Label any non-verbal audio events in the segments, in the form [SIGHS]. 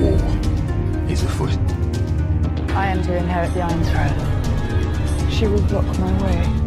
War is afoot. I am to inherit the Iron Throne. She will block my way.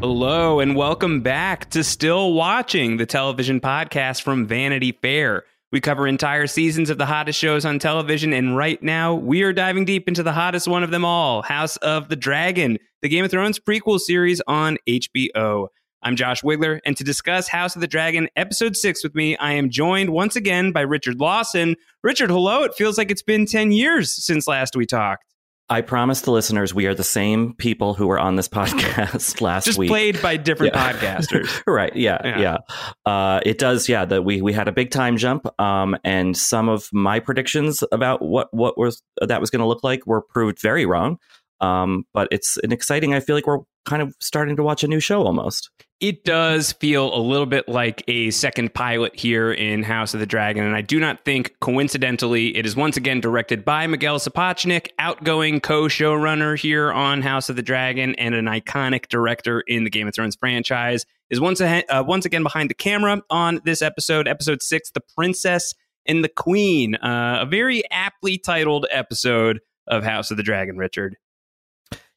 Hello, and welcome back to Still Watching, the television podcast from Vanity Fair. We cover entire seasons of the hottest shows on television, and right now we are diving deep into the hottest one of them all House of the Dragon, the Game of Thrones prequel series on HBO. I'm Josh Wigler, and to discuss House of the Dragon episode six with me, I am joined once again by Richard Lawson. Richard, hello. It feels like it's been 10 years since last we talked. I promise the listeners we are the same people who were on this [LAUGHS] podcast last Just week. played by different Yeah. podcasters. [LAUGHS] right. Yeah. Yeah. Yeah. Uh, it does. Yeah. That we we had a big time jump. Um, and some of my predictions about what what was that was going to look like were proved very wrong. Um, but it's an exciting. I feel like we're kind of starting to watch a new show almost. It does feel a little bit like a second pilot here in House of the Dragon, and I do not think coincidentally it is once again directed by Miguel Sapochnik, outgoing co-showrunner here on House of the Dragon and an iconic director in the Game of Thrones franchise. Is once uh, once again behind the camera on this episode, episode six, "The Princess and the Queen," uh, a very aptly titled episode of House of the Dragon. Richard.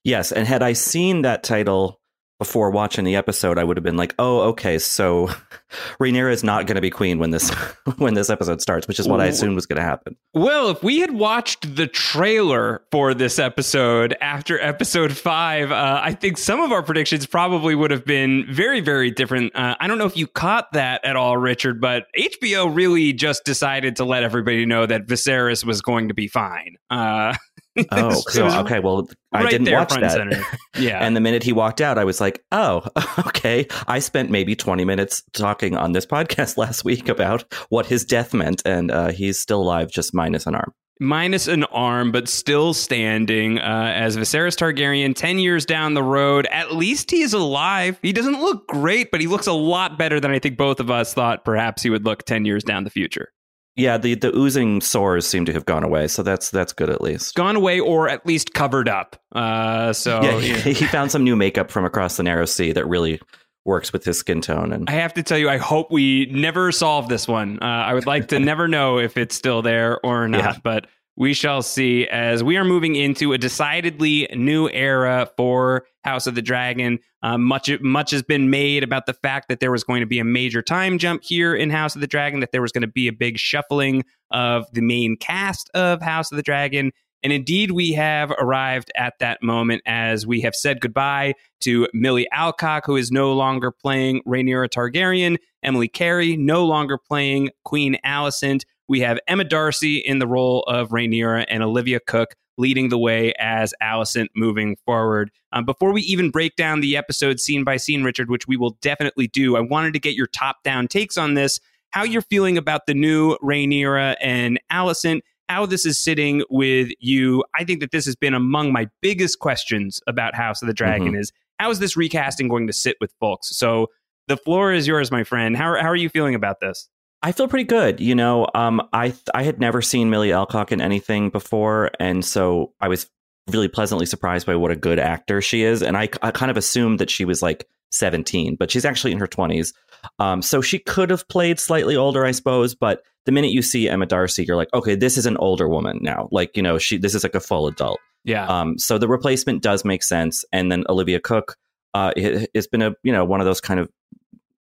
Yes. And had I seen that title before watching the episode, I would have been like, "Oh, okay, so [LAUGHS] Rhaenyra is not going to be queen when this [LAUGHS] when this episode starts," which is what I assumed was going to happen. Well, if we had watched the trailer for this episode after episode five, uh, I think some of our predictions probably would have been very, very different. Uh, I don't know if you caught that at all, Richard, but HBO really just decided to let everybody know that Viserys was going to be fine. Uh, [LAUGHS] [LAUGHS] Oh, so okay. Well, I right didn't there, watch that. center. Yeah. And the minute he walked out, I was like, oh, [LAUGHS] okay. I spent maybe 20 minutes talking on this podcast [LAUGHS] last week about what his death meant, and uh, he's still alive, just minus an arm. minus an arm, but still standing uh, as Viserys Targaryen 10 years down the road. At least he's alive. He doesn't look great, but he looks a lot better than I think both of us thought perhaps he would look 10 years down the future. Yeah, the, the oozing sores seem to have gone away, so that's that's good at least. Gone away or at least covered up. Uh, so yeah, yeah. he, he found some new makeup from across the narrow sea that really works with his skin tone. And I have to tell you, I hope we never solve this one. Uh, I would like to [LAUGHS] never know if it's still there or not, Yeah. but we shall see as we are moving into a decidedly new era for House of the Dragon. Um, much much has been made about the fact that there was going to be a major time jump here in House of the Dragon, that there was going to be a big shuffling of the main cast of House of the Dragon. And indeed, we have arrived at that moment as we have said goodbye to Millie Alcock, who is no longer playing Rhaenyra Targaryen, Emily Carey, no longer playing Queen Alicent. We have Emma Darcy in the role of Rhaenyra and Olivia Cooke leading the way as Alicent moving forward. Um, before we even break down the episode scene by scene, Richard, which we will definitely do, I wanted to get your top down takes on this, how you're feeling about the new Rhaenyra and Alicent, how this is sitting with you. I think that this has been among my biggest questions about House of the Dragon is how is this recasting going to sit with folks? So the floor is yours, my friend. How how are you feeling about this? I feel pretty good. You know, um, I I had never seen Millie Alcock in anything before, and so I was really pleasantly surprised by what a good actor she is. And I, I kind of assumed that she was like 17, but she's actually in her 20s. Um, so she could have played slightly older, I suppose. But the minute you see Emma Darcy, you're like, okay, this is an older woman now. Like, you know, she this is like a full adult. Yeah. Um, so the replacement does make sense. And then Olivia Cooke, uh, it, has been a you know one of those kind of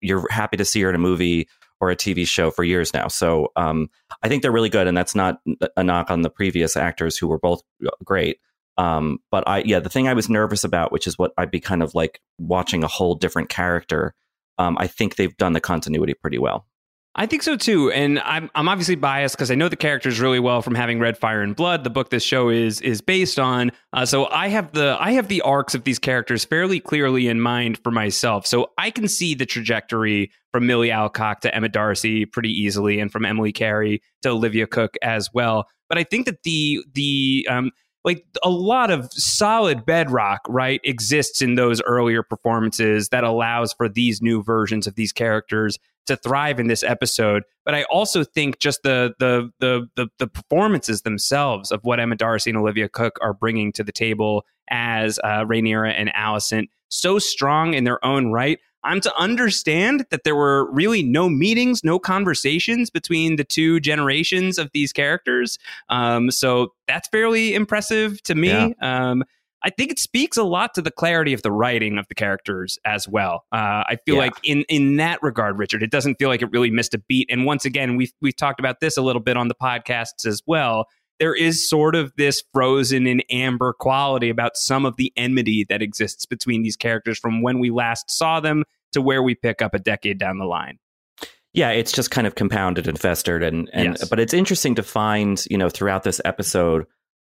you're happy to see her in a movie or a TV show for years now. So um, I think they're really good, and that's not a knock on the previous actors who were both great. Um, but I, yeah, the thing I was nervous about, which is what I'd be kind of like watching a whole different character. Um, I think they've done the continuity pretty well. I think so too, and I'm I'm obviously biased because I know the characters really well from having read Fire and Blood, the book this show is is based on. Uh, so I have the I have the arcs of these characters fairly clearly in mind for myself, so I can see the trajectory from Millie Alcock to Emma Darcy pretty easily, and from Emily Carey to Olivia Cooke as well. But I think that the the um, like a lot of solid bedrock, right, exists in those earlier performances that allows for these new versions of these characters to thrive in this episode. But I also think just the the the the, the performances themselves of what Emma Darcy and Olivia Cooke are bringing to the table as uh, Rhaenyra and Alicent so strong in their own right. I'm to understand that there were really no meetings, no conversations between the two generations of these characters. Um, so that's fairly impressive to me. Yeah. Um, I think it speaks a lot to the clarity of the writing of the characters as well. Uh, I feel yeah. like in in that regard, Richard, it doesn't feel like it really missed a beat. And once again, we've we've talked about this a little bit on the podcasts as well there is sort of this frozen in amber quality about some of the enmity that exists between these characters from when we last saw them to where we pick up a decade down the line. Yeah, it's just kind of compounded and festered and, and yes. but it's interesting to find, you know, throughout this episode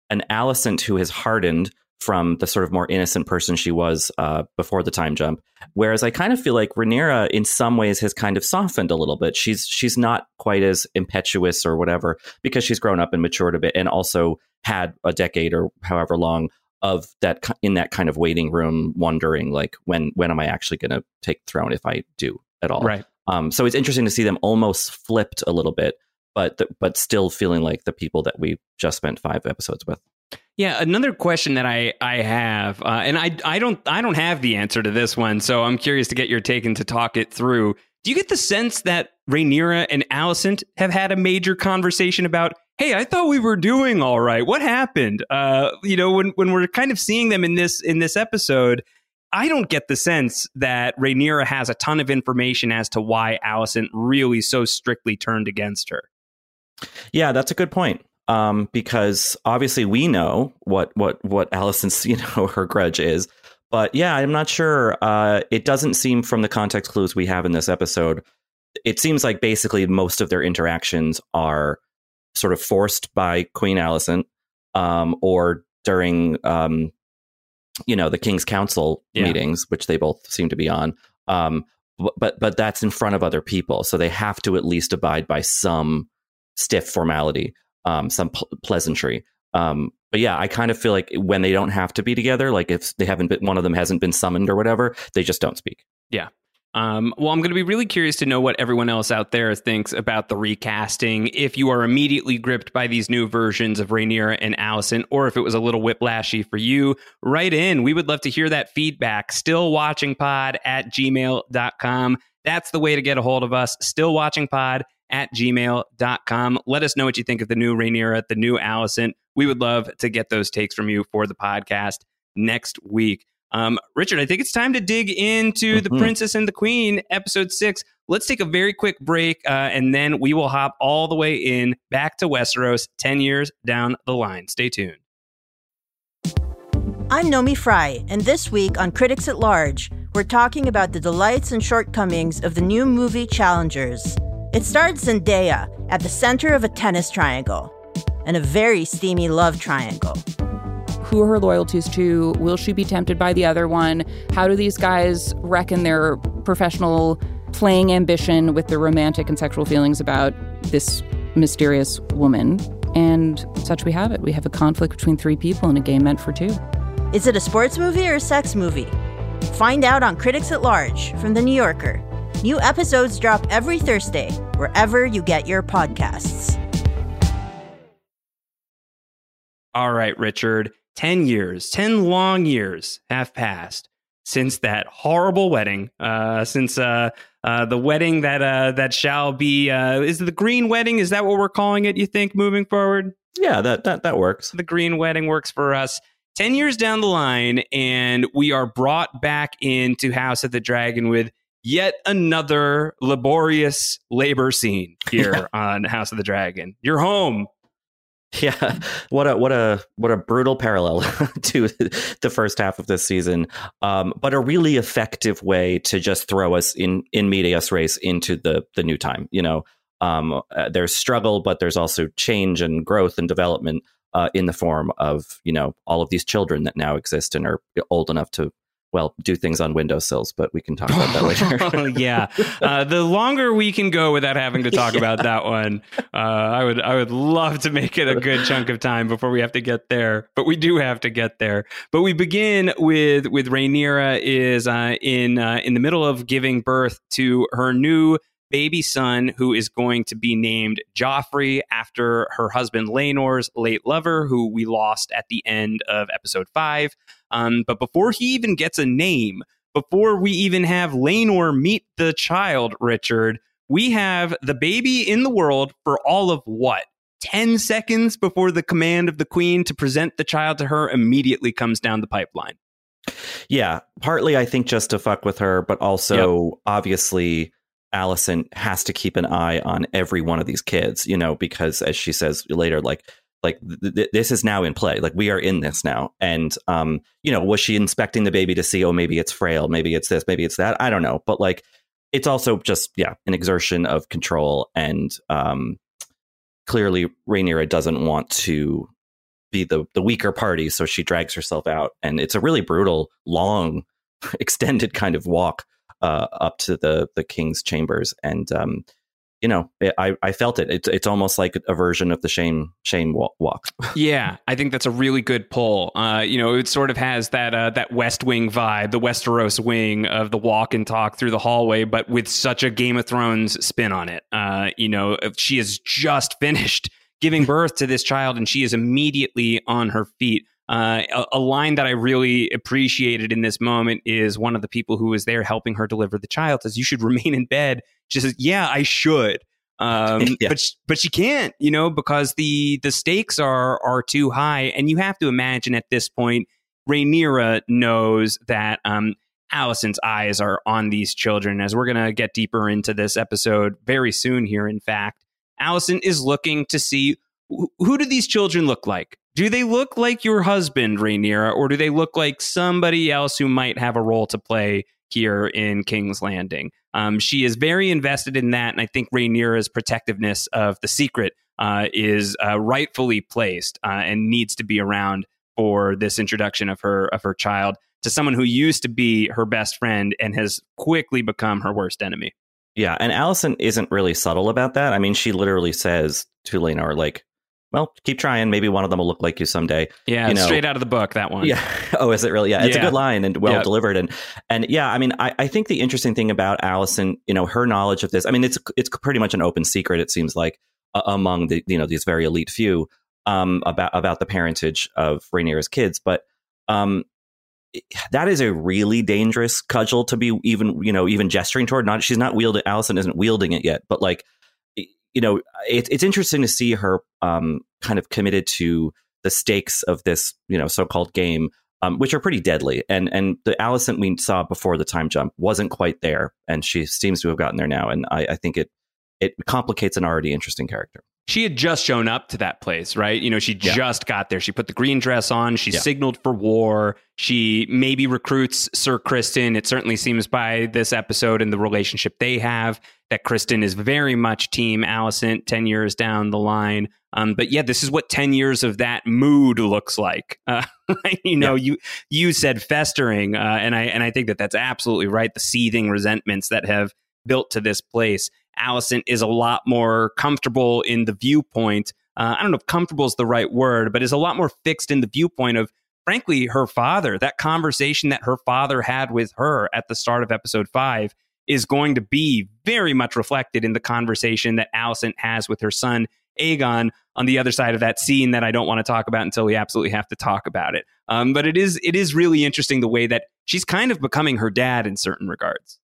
an Alicent who has hardened from the sort of more innocent person she was uh, before the time jump. Whereas I kind of feel like Rhaenyra, in some ways, has kind of softened a little bit. She's she's not quite as impetuous or whatever because she's grown up and matured a bit, and also had a decade or however long of that in that kind of waiting room, wondering like when when am I actually going to take the throne if I do at all. Right. Um, so it's interesting to see them almost flipped a little bit, but but still feeling like the people that we just spent five episodes with. Yeah, another question that I I have, uh, and I I don't I don't have the answer to this one, so I'm curious to get your take and to talk it through. Do you get the sense that Rhaenyra and Alicent have had a major conversation about, hey, I thought we were doing all right. What happened? Uh, you know, when when we're kind of seeing them in this in this episode, I don't get the sense that Rhaenyra has a ton of information as to why Alicent really so strictly turned against her. Yeah, that's a good point um, because obviously we know what what what Alicent's [LAUGHS] you know her grudge is. But yeah, I'm not sure. Uh, it doesn't seem from the context clues we have in this episode. It seems like basically most of their interactions are sort of forced by Queen Alicent, um, or during um, you know the King's Council yeah. meetings, which they both seem to be on. Um, but but that's in front of other people, so they have to at least abide by some stiff formality um, some pl- pleasantry. Um, but yeah, I kind of feel like when they don't have to be together, like if they haven't been, one of them hasn't been summoned or whatever, they just don't speak. Yeah. Um, well, I'm going to be really curious to know what everyone else out there thinks about the recasting. If you are immediately gripped by these new versions of Rhaenyra and Alicent, or if it was a little whiplashy for you, write in. We would love to hear that feedback. Still watching pod at gmail.com. That's the way to get a hold of us. Still watching pod at gmail.com. Let us know what you think of the new Rhaenyra, the new Alicent. We would love to get those takes from you for the podcast next week. Um, Richard, I think it's time to dig into mm-hmm. The Princess and the Queen, episode six. Let's take a very quick break, uh, and then we will hop all the way in back to Westeros 10 years down the line. Stay tuned. I'm Naomi Fry, and this week on Critics at Large, we're talking about the delights and shortcomings of the new movie Challengers. It stars Zendaya at the center of a tennis triangle and a very steamy love triangle. Who her loyalties to? Will she be tempted by the other one? How do these guys reckon their professional playing ambition with their romantic and sexual feelings about this mysterious woman? And such we have it. We have a conflict between three people in a game meant for two. Is it a sports movie or a sex movie? Find out on Critics at Large from The New Yorker New episodes drop every Thursday, wherever you get your podcasts. All right, Richard. 10 years, 10 long years have passed since that horrible wedding, uh, since uh, uh, the wedding that uh, that shall be uh, is the green wedding. Is that what we're calling it? You think moving forward? Yeah, that that that works. The green wedding works for us. Ten years down the line, and we are brought back into House of the Dragon with yet another laborious labor scene here [LAUGHS] on House of the Dragon. You're home. [LAUGHS] Yeah, what a what a what a brutal parallel [LAUGHS] to the first half of this season, um, but a really effective way to just throw us in in medias res into the the new time. You know, um, uh, there's struggle, but there's also change and growth and development uh, in the form of you know all of these children that now exist and are old enough to well, do things on windowsills, but we can talk about that later. [LAUGHS] yeah, uh, the longer we can go without having to talk [LAUGHS] yeah. about that one, uh, I would I would love to make it a good [LAUGHS] chunk of time before we have to get there. But we do have to get there. But we begin with with Rhaenyra is uh, in uh, in the middle of giving birth to her new baby son who is going to be named Joffrey after her husband Laenor's late lover, who we lost at the end of episode five. Um, but before he even gets a name, before we even have Laenor meet the child, Richard, we have the baby in the world for all of what? 10 seconds before the command of the queen to present the child to her immediately comes down the pipeline. Yeah, partly I think just to fuck with her, but also yep. obviously Alicent has to keep an eye on every one of these kids, you know, because as she says later, like like th- th- this is now in play. Like we are in this now. And um you know was she inspecting the baby to see oh maybe it's frail maybe it's this maybe it's that? I don't know. But like it's also just yeah an exertion of control and um clearly Rhaenyra doesn't want to be the the weaker party so she drags herself out. And it's a really brutal long [LAUGHS] extended kind of walk uh, up to the the king's chambers, and um, you know, it, I I felt it. It's it's almost like a version of the shame shame walk. [LAUGHS] yeah, I think that's a really good pull. Uh, you know, it sort of has that uh, that West Wing vibe, the Westeros wing of the walk and talk through the hallway, but with such a Game of Thrones spin on it. Uh, you know, she has just finished giving birth to this child, and she is immediately on her feet. Uh, a, a, line that I really appreciated in this moment is one of the people who was there helping her deliver the child says, "You should [LAUGHS] remain in bed." She says, "Yeah, I should." Um, [LAUGHS] yeah. but she, but she can't, you know, because the the stakes are are too high, and you have to imagine at this point, Rhaenyra knows that um, Alicent's eyes are on these children. As we're gonna get deeper into this episode very soon here, in fact, Alicent is looking to see who do these children look like? Do they look like your husband, Rhaenyra, or do they look like somebody else who might have a role to play here in King's Landing? Um, she is very invested in that, and I think Rhaenyra's protectiveness of the secret uh, is uh, rightfully placed uh, and needs to be around for this introduction of her of her child to someone who used to be her best friend and has quickly become her worst enemy. Yeah, and Alicent isn't really subtle about that. I mean, she literally says to Laenor, like, well, keep trying. Maybe one of them will look like you someday. Yeah, you know. straight out of the book, that one. Yeah. [LAUGHS] Oh, is it really? Yeah, it's yeah. a good line and well yep. delivered. And and yeah, I mean, I, I think the interesting thing about Alicent, you know, her knowledge of this. I mean, it's it's pretty much an open secret. It seems like uh, among the you know these very elite few um, about about the parentage of Rhaenyra's kids, but um, that is a really dangerous cudgel to be even you know even gesturing toward. Not she's not wielding. Alicent isn't wielding it yet, but like you know, it, it's interesting to see her um, kind of committed to the stakes of this, you know, so-called game, um, which are pretty deadly. And and the Alicent we saw before the time jump wasn't quite there, and she seems to have gotten there now. And I, I think it it complicates an already interesting character she had just shown up to that place, right? You know, she yeah. just got there. She put the green dress on. She yeah. signaled for war. She maybe recruits Sir Criston. It certainly seems by this episode and the relationship they have that Criston is very much Team Alicent 10 years down the line. Um, but yeah, this is what 10 years of that mood looks like. [LAUGHS] Uh, [LAUGHS] you know, yeah. you you said festering, uh, and I and I think that that's absolutely right. The seething resentments that have built to this place. Alicent is a lot more comfortable in the viewpoint. Uh, I don't know if comfortable is the right word, but is a lot more fixed in the viewpoint of, frankly, her father. That conversation that her father had with her at the start of episode five is going to be very much reflected in the conversation that Alicent has with her son Aegon on the other side of that scene that I don't want to talk about until we absolutely have to talk about it. Um, but it is it is really interesting the way that she's kind of becoming her dad in certain regards.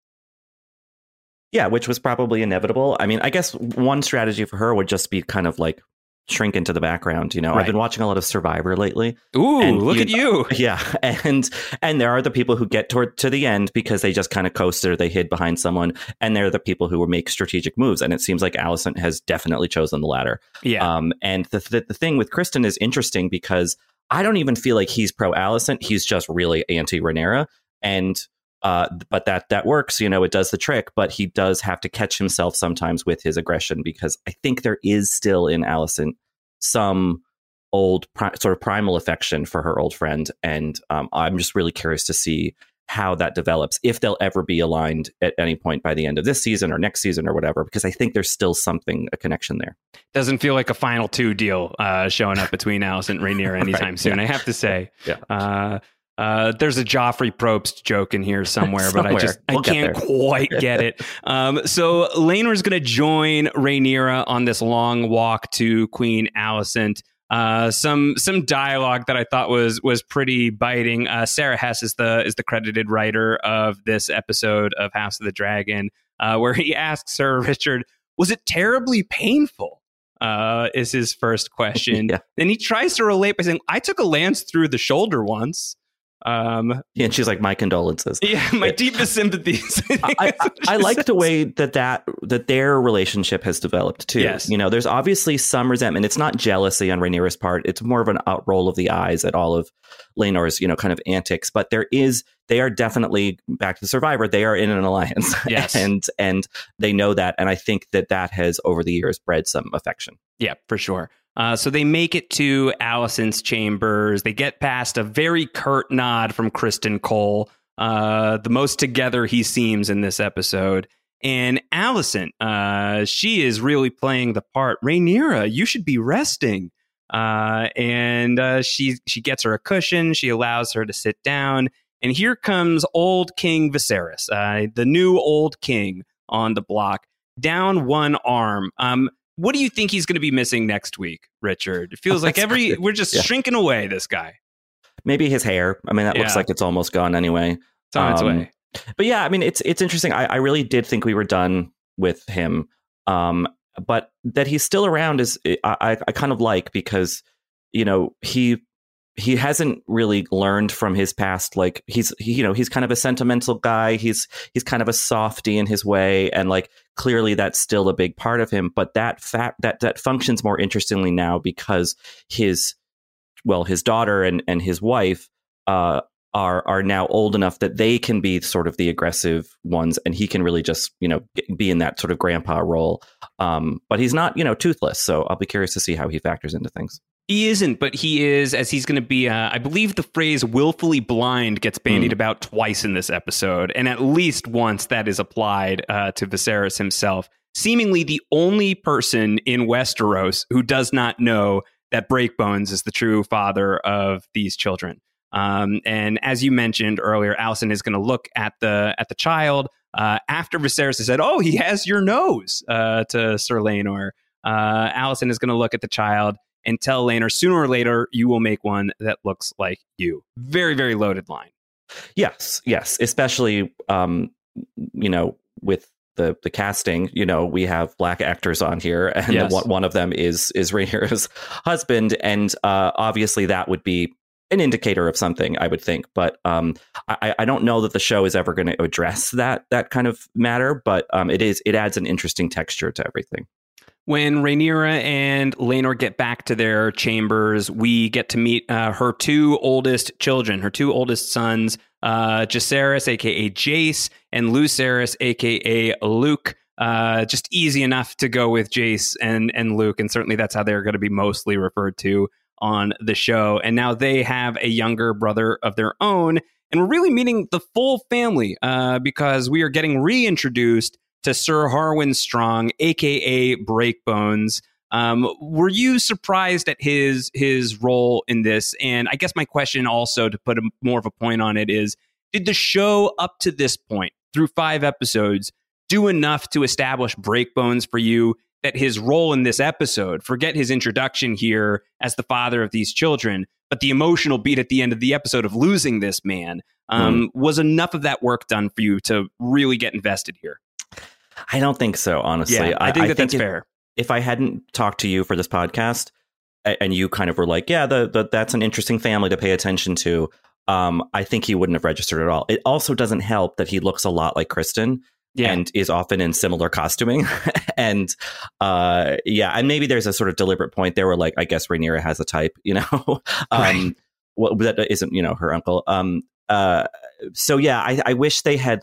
Yeah, which was probably inevitable. I mean, I guess one strategy for her would just be kind of like shrink into the background. You know, right. I've been watching a lot of Survivor lately. Ooh, look you, at you! [LAUGHS] Yeah, and and there are the people who get toward to the end because they just kind of coasted or they hid behind someone, and they're the people who make strategic moves. And it seems like Alicent has definitely chosen the latter. Yeah. Um, and the, the the thing with Criston is interesting because I don't even feel like he's pro Alicent. He's just really anti Rhaenyra, and uh, but that that works, you know, it does the trick. But he does have to catch himself sometimes with his aggression because I think there is still in Alicent some old pri- sort of primal affection for her old friend, and um, I'm just really curious to see how that develops if they'll ever be aligned at any point by the end of this season or next season or whatever because i think there's still something a connection there doesn't feel like a final two deal uh, showing up between Alicent and Rhaenyra [LAUGHS] anytime right, soon yeah. i have to say [LAUGHS] yeah uh, uh, there's a Joffrey Probst joke in here somewhere, somewhere. but I just we'll I can't quite get it. [LAUGHS] Um, so Laenor's going to join Rhaenyra on this long walk to Queen Alicent. Uh, some some dialogue that I thought was was pretty biting. Uh, Sara Hess is the is the credited writer of this episode of House of the Dragon, uh, where he asks her, [LAUGHS] Richard, was it terribly painful? Uh, is his first question. [LAUGHS] yeah. And he tries to relate by saying, I took a lance through the shoulder once. Um, yeah, and she's like, "My condolences." Yeah, [LAUGHS] my deepest sympathies. [LAUGHS] I, I, I like the way that that that their relationship has developed too. Yes. you know, there's obviously some resentment. It's not jealousy on Rhaenyra's part. It's more of an out roll of the eyes at all of Laenor's, you know, kind of antics. But there is, they are definitely back to the Survivor. They are in an alliance, [LAUGHS] yes, and and they know that. And I think that that has over the years bred some affection. Yeah, for sure. Uh, so they make it to Alicent's chambers. They get past a very curt nod from Criston Cole, uh, the most together he seems in this episode. And Alicent, uh, she is really playing the part. Rhaenyra, you should be resting. Uh, and uh, she she gets her a cushion. She allows her to sit down. And here comes old King Viserys, uh, the new old king on the block, down one arm. Um, what do you think he's going to be missing next week, Richard? It feels [LAUGHS] like every we're just yeah. shrinking away this guy. Maybe his hair. I mean, that yeah. looks like it's almost gone anyway. It's on um, its way. But yeah, I mean, it's it's interesting. I, I really did think we were done with him, um, but that he's still around is I, I kind of like because you know he he hasn't really learned from his past like he's he, you know he's kind of a sentimental guy. He's he's kind of a softy in his way and like clearly that's still a big part of him. But that fact that that functions more interestingly now because his well his daughter and and his wife uh are are now old enough that they can be sort of the aggressive ones and he can really just you know be in that sort of grandpa role. Um but he's not you know toothless so i'll be curious to see how he factors into things he isn't, but he is, as he's going to be. Uh, I believe the phrase "willfully blind" gets bandied mm. about twice in this episode, and at least once that is applied uh, to Viserys himself. Seemingly the only person in Westeros who does not know that Breakbones is the true father of these children. Um, and as you mentioned earlier, Alicent is going to look at the at the child uh, after Viserys has said, "Oh, he has your nose," uh, to Sir Laenor. Uh, Alicent is going to look at the child and tell Laenor sooner or later you will make one that looks like you. Very, very loaded line. Yes, yes, especially um, you know with the the casting. You know, we have black actors on here, and yes. one, one of them is is [LAUGHS] Rhaenyra's husband, and uh, obviously that would be an indicator of something, I would think. But um, I, I, don't know that the show is ever going to address that that kind of matter. But um, it is it adds an interesting texture to everything. When Rhaenyra and Laenor get back to their chambers, we get to meet uh, her two oldest children, her two oldest sons, uh, aka Jace, and Lucerys, aka Luke. Uh, just easy enough to go with Jace and and Luke, and certainly that's how they're going to be mostly referred to on the show. And now they have a younger brother of their own, and we're really meeting the full family uh, because we are getting reintroduced to Sir Harwin Strong, aka Breakbones. Um, were you surprised at his his role in this? And I guess my question also, to put a, more of a point on it, is Did the show up to this point, through five episodes, do enough to establish Breakbones for you that his role in this episode, forget his introduction here as the father of these children, but the emotional beat at the end of the episode of losing this man, um, mm. was enough of that work done for you to really get invested here? I don't think so, honestly. Yeah, I think I, that I think that's if, fair. If I hadn't talked to you for this podcast, and you kind of were like, "Yeah, the, the, that's an interesting family to pay attention to," um, I think he wouldn't have registered at all. It also doesn't help that he looks a lot like Criston. Yeah. and is often in similar costuming. [LAUGHS] and uh, yeah, and maybe there's a sort of deliberate point there where, like, I guess Rhaenyra has a type, you know, [LAUGHS] um, right. well, that isn't, you know, her uncle. Um, uh, so yeah, I, I wish they had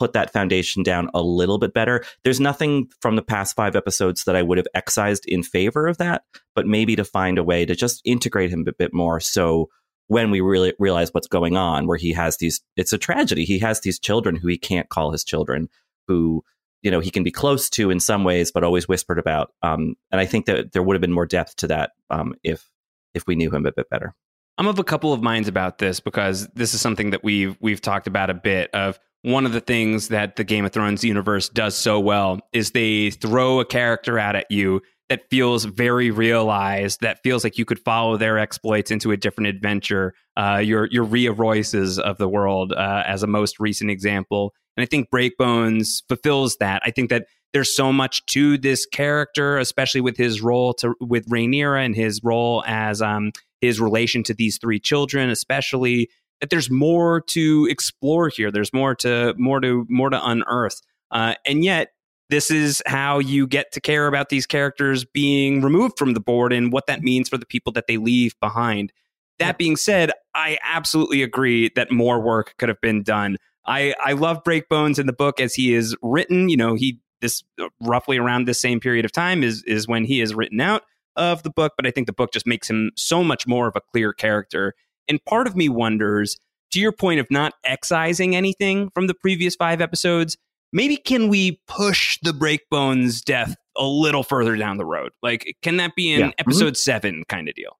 put that foundation down a little bit better. There's nothing from the past five episodes that I would have excised in favor of that, but maybe to find a way to just integrate him a bit more. So when we really realize what's going on, where he has these, it's a tragedy. He has these children who he can't call his children, who you know he can be close to in some ways, but always whispered about. Um, and I think that there would have been more depth to that um, if if we knew him a bit better. I'm of a couple of minds about this because this is something that we've we've talked about a bit of one of the things that the Game of Thrones universe does so well is they throw a character out at you that feels very realized, that feels like you could follow their exploits into a different adventure. Uh, your your Rhea Royces of the world, uh, as a most recent example, and I think Breakbones fulfills that. I think that there's so much to this character, especially with his role to with Rhaenyra and his role as um, his relation to these three children, especially that there's more to explore here. There's more to more to more to unearth. Uh, and yet, this is how you get to care about these characters being removed from the board and what that means for the people that they leave behind. That being said, I absolutely agree that more work could have been done. I, I love Breakbones in the book as he is written. You know, he this uh, roughly around this same period of time is is when he is written out of the book, but I think the book just makes him so much more of a clear character and part of me wonders, to your point of not excising anything from the previous five episodes, maybe can we push the Breakbones death a little further down the road? Like, can that be in yeah. Mm-hmm. episode mm-hmm. seven kind of deal?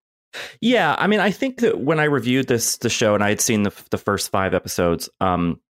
Yeah, I mean, I think that when I reviewed this the show and I had seen the the first five episodes, um,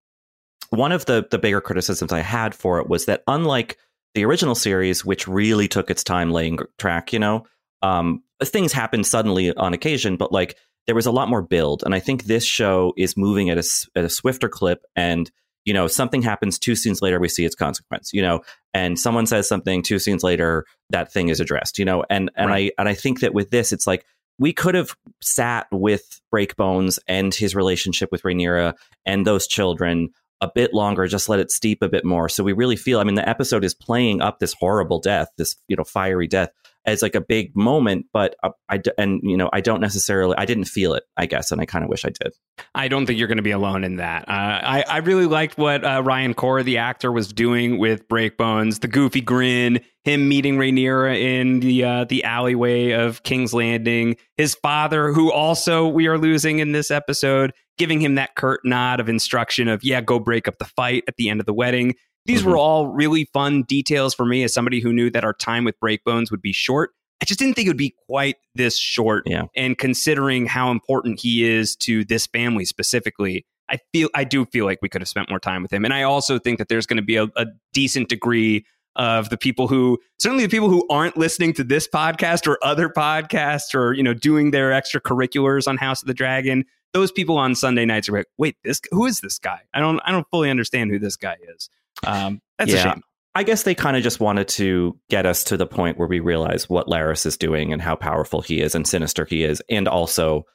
one of the the bigger criticisms I had for it was that unlike the original series, which really took its time laying track, you know, um, things happen suddenly on occasion, but like there was a lot more build. And I think this show is moving at a, at a swifter clip. And, you know, something happens two scenes later, we see its consequence, you know, and someone says something two scenes later, that thing is addressed, you know, and, and right. I, and I think that with this, it's like, we could have sat with Breakbones and his relationship with Rhaenyra and those children a bit longer, just let it steep a bit more. So we really feel, I mean, the episode is playing up this horrible death, this, you know, fiery death as like a big moment, but uh, I and you know I don't necessarily I didn't feel it I guess, and I kind of wish I did. I don't think you're going to be alone in that. Uh, I I really liked what uh, Ryan Corr, the actor, was doing with Breakbones, the goofy grin, him meeting Rhaenyra in the uh, the alleyway of King's Landing, his father, who also we are losing in this episode, giving him that curt nod of instruction of yeah, go break up the fight at the end of the wedding. These mm-hmm. were all really fun details for me as somebody who knew that our time with Breakbones would be short. I just didn't think it would be quite this short. Yeah. And considering how important he is to this family specifically, I feel I do feel like we could have spent more time with him. And I also think that there's going to be a, a decent degree of the people who certainly the people who aren't listening to this podcast or other podcasts or you know doing their extracurriculars on House of the Dragon. Those people on Sunday nights are like, wait, this who is this guy? I don't I don't fully understand who this guy is. Um, that's yeah. a shame. I guess they kind of just wanted to get us to the point where we realize what Larys is doing and how powerful he is and sinister he is. And also,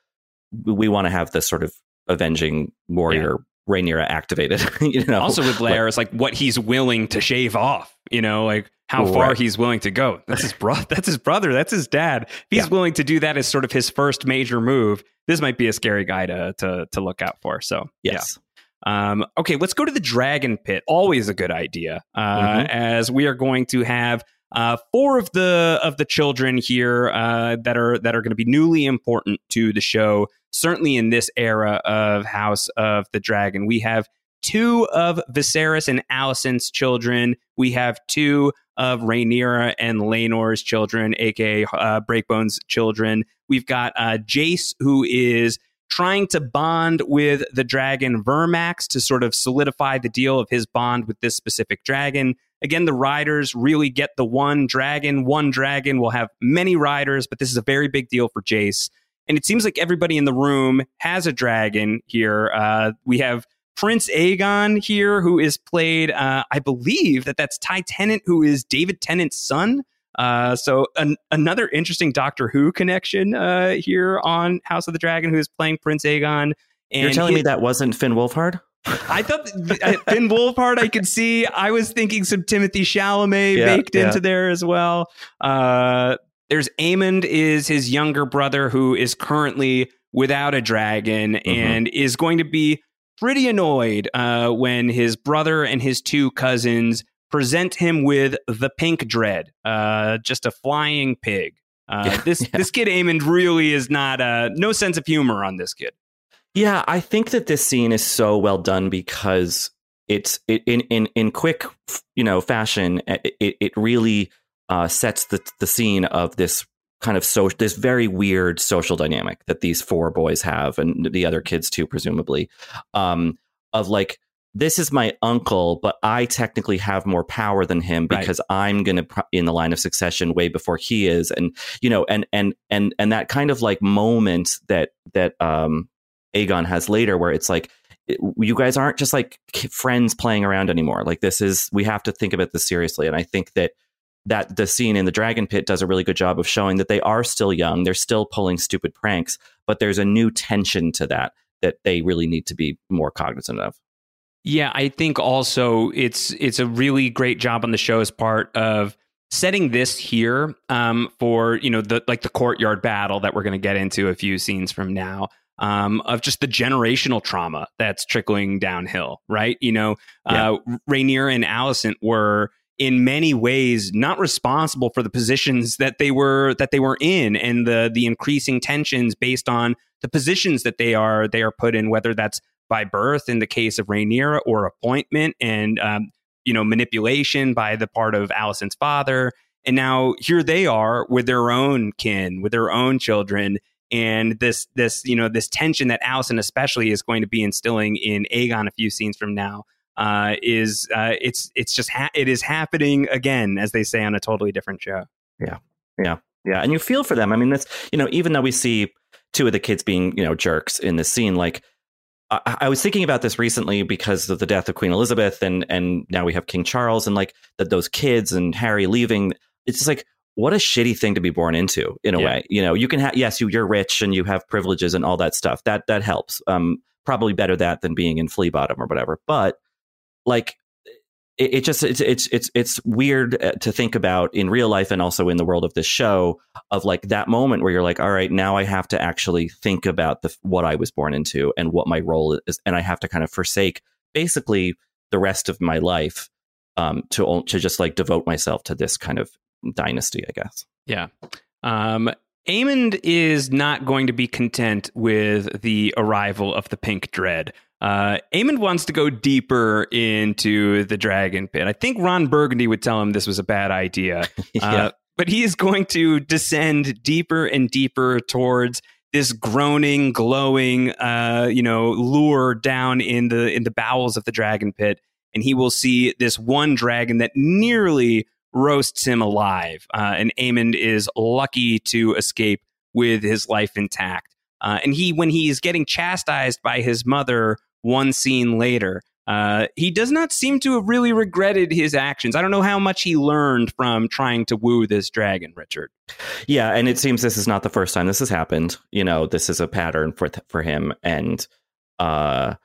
we want to have this sort of avenging warrior. Rhaenyra activated. [LAUGHS] you know, also with Larys, like, like what he's willing to shave off. You know, like how far he's willing to go. That's his bro. [LAUGHS] That's his brother. That's his dad. If he's yeah. willing to do that as sort of his first major move, this might be a scary guy to to to look out for. So yes. Yeah. Um, okay, let's go to the Dragon Pit. Always a good idea, uh, mm-hmm. as we are going to have uh, four of the of the children here uh, that are that are going to be newly important to the show. Certainly in this era of House of the Dragon, we have two of Viserys and Alicent's children. We have two of Rhaenyra and Laenor's children, aka uh, Breakbone's children. We've got uh, Jace, who is trying to bond with the dragon Vermax to sort of solidify the deal of his bond with this specific dragon. Again, the riders really get the one dragon. One dragon will have many riders, but this is a very big deal for Jace. And it seems like everybody in the room has a dragon here. Uh, we have Prince Aegon here, who is played, uh, I believe that that's Ty Tennant, who is David Tennant's son. Uh, so an, another interesting Doctor Who connection uh, here on House of the Dragon, who is playing Prince Aegon. And You're telling me that wasn't Finn Wolfhard? I thought Finn Wolfhard I could see. I was thinking some Timothée Chalamet yeah, baked yeah. into there as well. Uh, there's Aemond is his younger brother who is currently without a dragon mm-hmm. and is going to be pretty annoyed uh, when his brother and his two cousins present him with the pink dread, uh, just a flying pig. Uh, [LAUGHS] yeah, this yeah. this kid Aemond really is not uh, no sense of humor on this kid. Yeah, I think that this scene is so well done because it's it, in in in quick you know fashion. It it really uh, sets the the scene of this kind of so this very weird social dynamic that these four boys have and the other kids too presumably um, of like this is my uncle but i technically have more power than him because right. i'm going to pr- in the line of succession way before he is. And you know and and and and that kind of like moment that that um aegon has later where it's like you guys aren't just like friends playing around anymore. Like this is we have to think about this seriously. And i think that that the scene in the dragon pit does a really good job of showing that they are still young. They're still pulling stupid pranks but there's a new tension to that that they really need to be more cognizant of yeah i think also it's it's a really great job on the show's part of setting this here um, for you know the like the courtyard battle that we're going to get into a few scenes from now um, of just the generational trauma that's trickling downhill right you know yeah. uh, Rhaenyra and Alicent were in many ways not responsible for the positions that they were that they were in and the the increasing tensions based on the positions that they are they are put in whether that's by birth in the case of Rhaenyra or appointment and um, you know manipulation by the part of Alicent's father and now here they are with their own kin with their own children and this this you know this tension that Alicent especially is going to be instilling in Aegon a few scenes from now uh, is uh, it's it's just ha- it is happening again, as they say on a totally different show. Yeah, yeah, yeah, and you feel for them. I mean, that's you know, even though we see two of the kids being you know jerks in this scene, like I, I was thinking about this recently because of the death of Queen Elizabeth, and and now we have King Charles, and like that those kids and Harry leaving. It's just like what a shitty thing to be born into in a yeah. way you know you can have yes you, you're rich and you have privileges and all that stuff that that helps um probably better that than being in flea bottom or whatever but like it, it just it's it's it's it's weird uh, to think about in real life and also in the world of this show of like that moment where you're like all right now i have to actually think about the what i was born into and what my role is and i have to kind of forsake basically the rest of my life um to to just like devote myself to this kind of dynasty i guess yeah um Aemond is not going to be content with the arrival of the Pink Dread. Uh, Aemond wants to go deeper into the dragon pit. I think Ron Burgundy would tell him this was a bad idea. [LAUGHS] yeah. uh, but he is going to descend deeper and deeper towards this groaning, glowing, uh, you know, lure down in the in the bowels of the dragon pit, and he will see this one dragon that nearly roasts him alive. Uh, and Aemond is lucky to escape with his life intact. Uh, and he, when he is getting chastised by his mother one scene later, uh, he does not seem to have really regretted his actions. I don't know how much he learned from trying to woo this dragon, Richard. Yeah, and it seems this is not the first time this has happened. You know, this is a pattern for th- for him, and uh,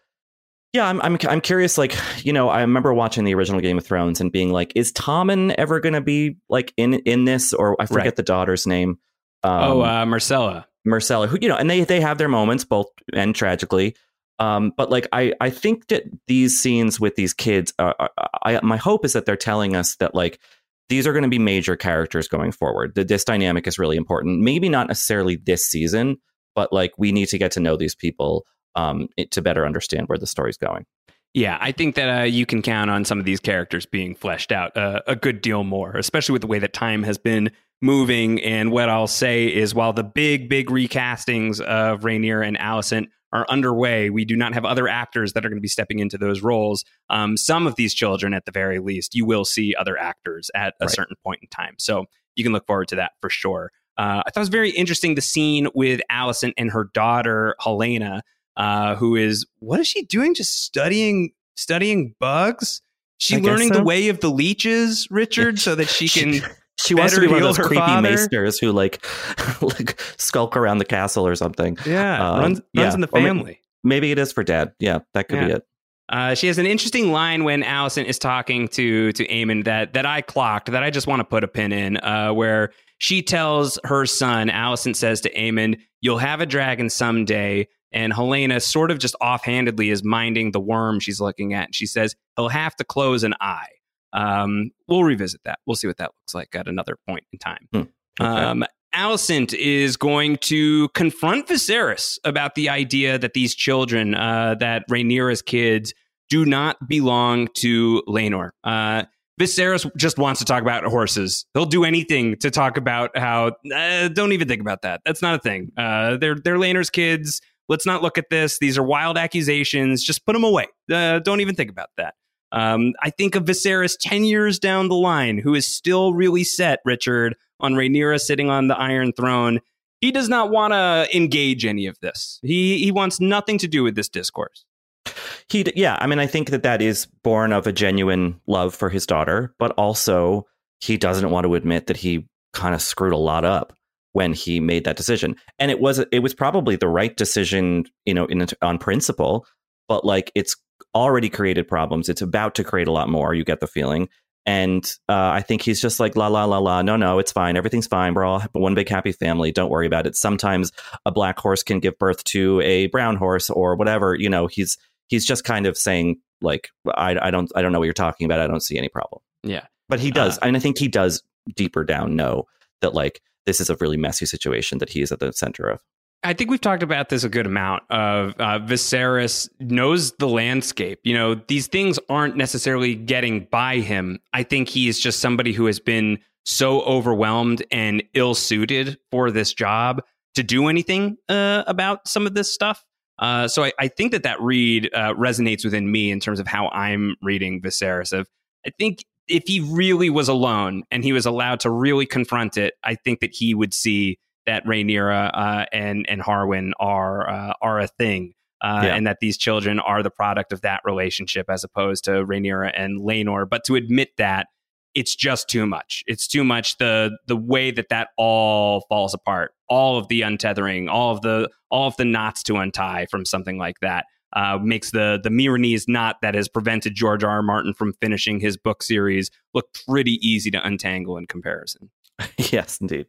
yeah, I'm, I'm I'm curious. Like, you know, I remember watching the original Game of Thrones and being like, is Tommen ever going to be like in in this? Or I forget right. the daughter's name. Um, oh, uh, Myrcella. Myrcella, who you know, and they they have their moments, both and tragically. Um, but like, I I think that these scenes with these kids, are, are, I my hope is that they're telling us that like these are going to be major characters going forward. That this dynamic is really important. Maybe not necessarily this season, but like we need to get to know these people um, it, to better understand where the story's going. Yeah, I think that uh, you can count on some of these characters being fleshed out uh, a good deal more, especially with the way that time has been moving. And what I'll say is, while the big, big recastings of Rhaenyra and Alicent are underway, we do not have other actors that are going to be stepping into those roles. Um, some of these children, at the very least, you will see other actors at a Right. certain point in time. So you can look forward to that for sure. Uh, I thought it was very interesting the scene with Alicent and her daughter Helaena, uh, who is what is she doing? Just studying studying bugs. She I learning so. the way of the leeches, Richard, so that she [LAUGHS] can. She wants to be one of those creepy father. maesters who like [LAUGHS] like skulk around the castle or something. Yeah, Um, runs runs yeah. in the family. Maybe it is for dad. Yeah, that could be it. Uh, she has an interesting line when Alicent is talking to to Aemond that that I clocked that I just want to put a pin in, uh, where she tells her son, Alicent says to Aemond, "You'll have a dragon someday." And Helaena sort of just offhandedly is minding the worm she's looking at. And she says he'll have to close an eye. Um, we'll revisit that. We'll see what that looks like at another point in time. Hmm. Okay. Um, Alicent is going to confront Viserys about the idea that these children, uh, that Rhaenyra's kids, do not belong to Laenor. Uh, Viserys just wants to talk about horses. He'll do anything to talk about how. Uh, don't even think about that. That's not a thing. Uh, they're they're Laenor's kids. Let's not look at this. These are wild accusations. Just put them away. Uh, don't even think about that. Um, I think of Viserys 10 years down the line, who is still really set, Richard, on Rhaenyra sitting on the Iron Throne. He does not want to engage any of this. He, he wants nothing to do with this discourse. He, yeah, I mean, I think that that is born of a genuine love for his daughter, but also he doesn't want to admit that he kind of screwed a lot up when he made that decision. And it was it was probably the right decision, you know, in on principle, but like it's already created problems. It's about to create a lot more. You get the feeling. And uh, I think he's just like la la la la. No, no, it's fine. Everything's fine. We're all one big happy family. Don't worry about it. Sometimes a black horse can give birth to a brown horse or whatever. You know, he's he's just kind of saying like I, I don't I don't know what you're talking about. I don't see any problem. Yeah. But he does, Uh, and I think he does deeper down know that like this is a really messy situation that he is at the center of. I think we've talked about this a good amount. Of uh, Viserys knows the landscape. You know, these things aren't necessarily getting by him. I think he is just somebody who has been so overwhelmed and ill-suited for this job to do anything uh, about some of this stuff. Uh, so I, I think that that read uh, resonates within me in terms of how I'm reading Viserys. Of I think if he really was alone and he was allowed to really confront it, I think that he would see that Rhaenyra uh, and and Harwin are uh, are a thing, uh, Yeah. and that these children are the product of that relationship as opposed to Rhaenyra and Laenor. But to admit that, it's just too much. It's too much. The the way that that all falls apart, all of the untethering, all of the all of the knots to untie from something like that. Uh, makes the the Meereenese knot that has prevented George R. R. Martin from finishing his book series look pretty easy to untangle in comparison. [LAUGHS] yes, indeed.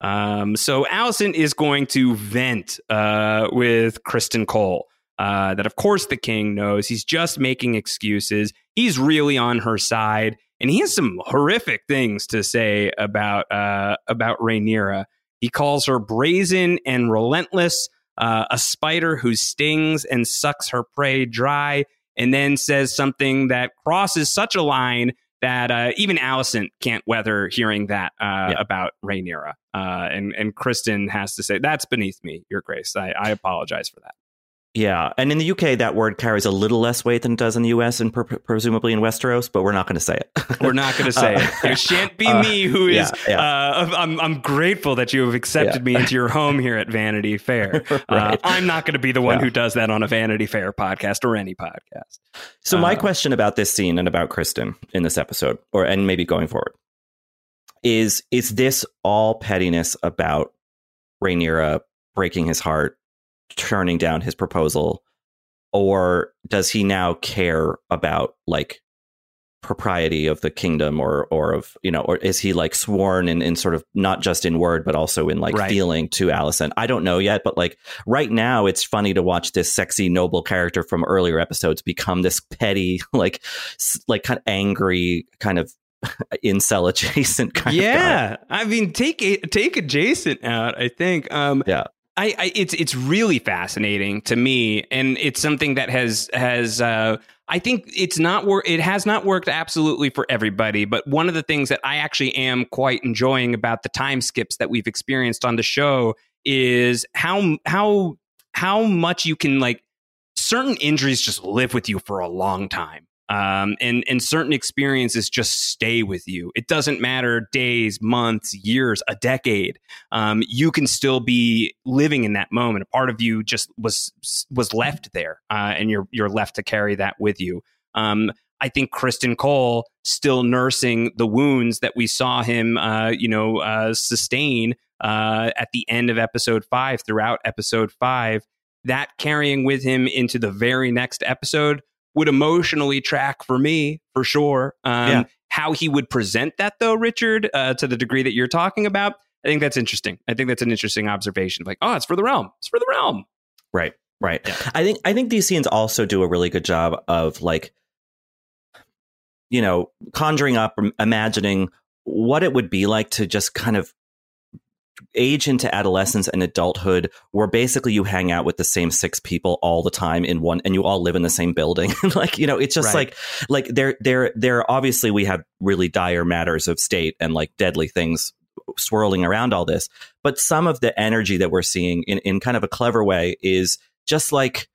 Um, so Alicent is going to vent uh, with Criston Cole. Uh, that of course the king knows. He's just making excuses. He's really on her side, and he has some horrific things to say about uh, about Rhaenyra. He calls her brazen and relentless, uh, a spider who stings and sucks her prey dry, and then says something that crosses such a line that uh, even Alicent can't weather hearing that uh, Yeah. about Rhaenyra. Uh, and and Criston has to say that's beneath me, Your Grace. I, I apologize for that. Yeah, and in the UK, that word carries a little less weight than it does in the US and per- presumably in Westeros, but we're not going to say it. [LAUGHS] We're not going to say Uh, it. It shan't be uh, me who is. yeah, Uh, I'm I'm grateful that you have accepted me into your home here at Vanity Fair. [LAUGHS] Uh, Right. I'm not going to be the one Yeah. who does that on a Vanity Fair podcast or any podcast. So my Uh, question about this scene and about Criston in this episode, or and maybe going forward, is is this all pettiness about Rhaenyra breaking his heart, turning down his proposal, or does he now care about like propriety of the kingdom or or of you know or is he like sworn in, in sort of not just in word but also in like Right. feeling to Alicent I don't know yet but like right now it's funny to watch this sexy noble character from earlier episodes become this petty [LAUGHS] like like kind of angry kind of [LAUGHS] incel adjacent kind of guy. yeah, I mean, take a, take adjacent out. I think. Um, Yeah. I, I, it's it's really fascinating to me, and it's something that has has uh, I think it's not wor- it has not worked absolutely for everybody. But one of the things that I actually am quite enjoying about the time skips that we've experienced on the show is how how how much you can like certain injuries just live with you for a long time um, and and certain experiences just stay with you. It doesn't matter days, months, years, a decade. Um, you can still be living in that moment. A part of you just was was left there, uh, and you're you're left to carry that with you. Um, I think Criston Cole still nursing the wounds that we saw him, uh, you know, uh, sustain uh, at the end of episode five, throughout episode five. That carrying with him into the very next episode would emotionally track for me for sure. Um, yeah. How he would present that, though, Richard, uh, to the degree that you're talking about, I think that's interesting. I think that's an interesting observation. Like, oh, it's for the realm. It's for the realm. Right. Right. Yeah. I think I think these scenes also do a really good job of like, you know, conjuring up, imagining what it would be like to just kind of age into adolescence and adulthood where basically you hang out with the same six people all the time in one and you all live in the same building [LAUGHS] like you know it's just right. like like there there there obviously we have really dire matters of state and like deadly things swirling around all this but some of the energy that we're seeing in in kind of a clever way is just like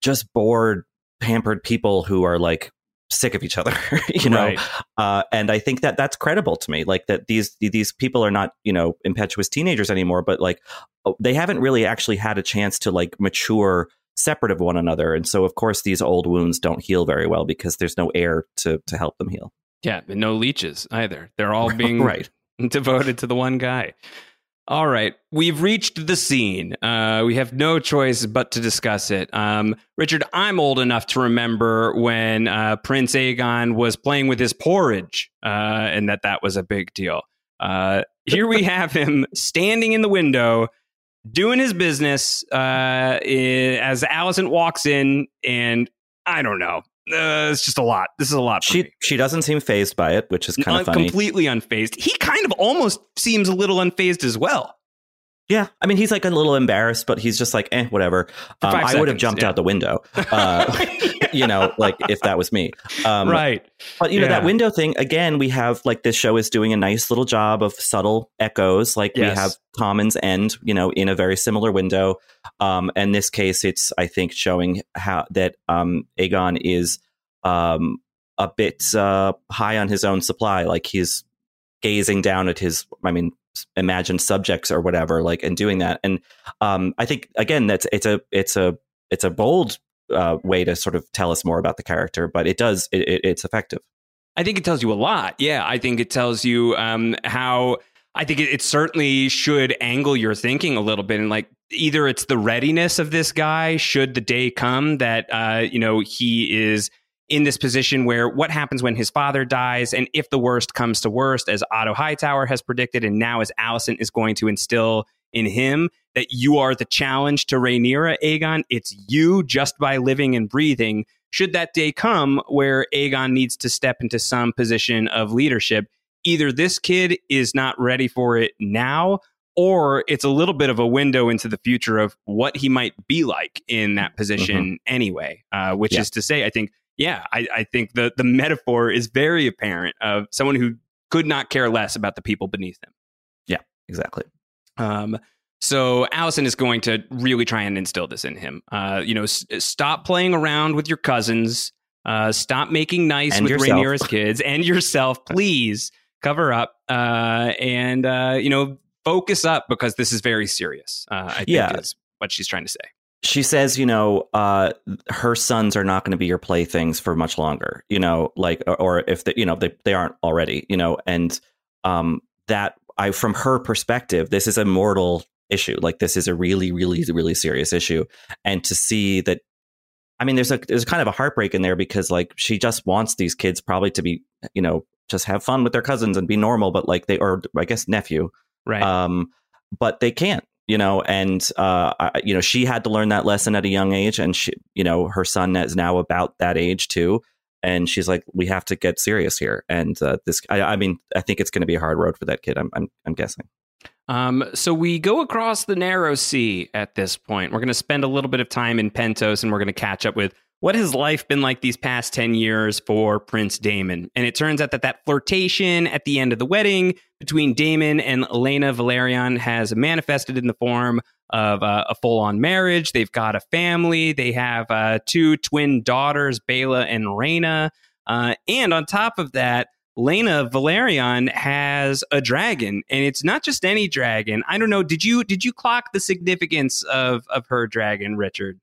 just bored pampered people who are like sick of each other [LAUGHS] you know? Right. uh, and i think that that's credible to me like that these these people are not you know impetuous teenagers anymore but like oh, they haven't really actually had a chance to like mature separate of one another. And so of course these old wounds don't heal very well because there's no air to to help them heal. Yeah no leeches either. They're all [LAUGHS] being right. [LAUGHS] devoted to the one guy all right, we've reached the scene. Uh, we have no choice but to discuss it. Um, Richard, I'm old enough to remember when uh, Prince Aegon was playing with his porridge, uh, and that that was a big deal. Uh, here we [LAUGHS] have him standing in the window, doing his business uh, as Alicent walks in, and I don't know uh, it's just a lot. This is a lot. she me. she doesn't seem phased by it, which is kind of funny. Completely unfazed. He kind of almost seems a little unfazed as well. Yeah, I mean, he's like a little embarrassed, but he's just like, eh, whatever. Um, I seconds, would have jumped yeah. out the window, [LAUGHS] uh, [LAUGHS] you know, like if that was me. Um, right. But you know yeah. that window thing again. We have like this show is doing a nice little job of subtle echoes. Like yes. we have Commons End, you know, in a very similar window. Um, in this case, it's I think showing how that um, Aegon is um, a bit uh, high on his own supply. Like he's gazing down at his. I mean imagined subjects or whatever like and doing that. And um, i think again that's it's a it's a it's a bold uh, way to sort of tell us more about the character but it does it, it, it's effective. I think it tells you a lot. Yeah i think it tells you um, how i think it, it certainly should angle your thinking a little bit and like either it's the readiness of this guy should the day come that uh, you know he is in this position where what happens when his father dies, and if the worst comes to worst, as Otto Hightower has predicted, and now as Alicent is going to instill in him that you are the challenge to Rhaenyra, Aegon. It's you just by living and breathing. Should that day come where Aegon needs to step into some position of leadership, either this kid is not ready for it now, or it's a little bit of a window into the future of what he might be like in that position mm-hmm. anyway. Uh, which yeah. is to say, I think yeah, I, I think the the metaphor is very apparent of someone who could not care less about the people beneath him. Yeah, exactly. Um, so Alicent is going to really try and instill this in him. Uh, you know, s- stop playing around with your cousins. Uh, stop making nice and with yourself. Rhaenyra's kids and yourself. [LAUGHS] Please cover up uh, and uh, you know focus up because this is very serious. Uh, I think yeah. is what she's trying to say she says, you know, uh, her sons are not going to be your playthings for much longer, you know, like, or if they, you know, they, they aren't already, you know, and um, that I, from her perspective, this is a mortal issue. Like, this is a really, really, really serious issue. And to see that, I mean, there's a, there's kind of a heartbreak in there because, like, she just wants these kids probably to be, you know, just have fun with their cousins and be normal, but like they, or I guess nephew. Right. Um, but they can't you know, and uh, I, you know, she had to learn that lesson at a young age, and she, you know, her son is now about that age too, and she's like, we have to get serious here, and uh, this, I, I mean, I think it's going to be a hard road for that kid. I'm, I'm, I'm guessing. Um, so we go across the narrow sea at this point. We're going to spend a little bit of time in Pentos and we're going to catch up with what has life been like these past 10 years for Prince Daemon. And it turns out that that flirtation at the end of the wedding between Daemon and Laena Velaryon has manifested in the form of uh, a full on marriage. They've got a family. They have uh, two twin daughters, Baela and Rhaena. Uh, and on top of that, Laena Velaryon has a dragon, and it's not just any dragon. I don't know. Did you did you clock the significance of of her dragon, Richard?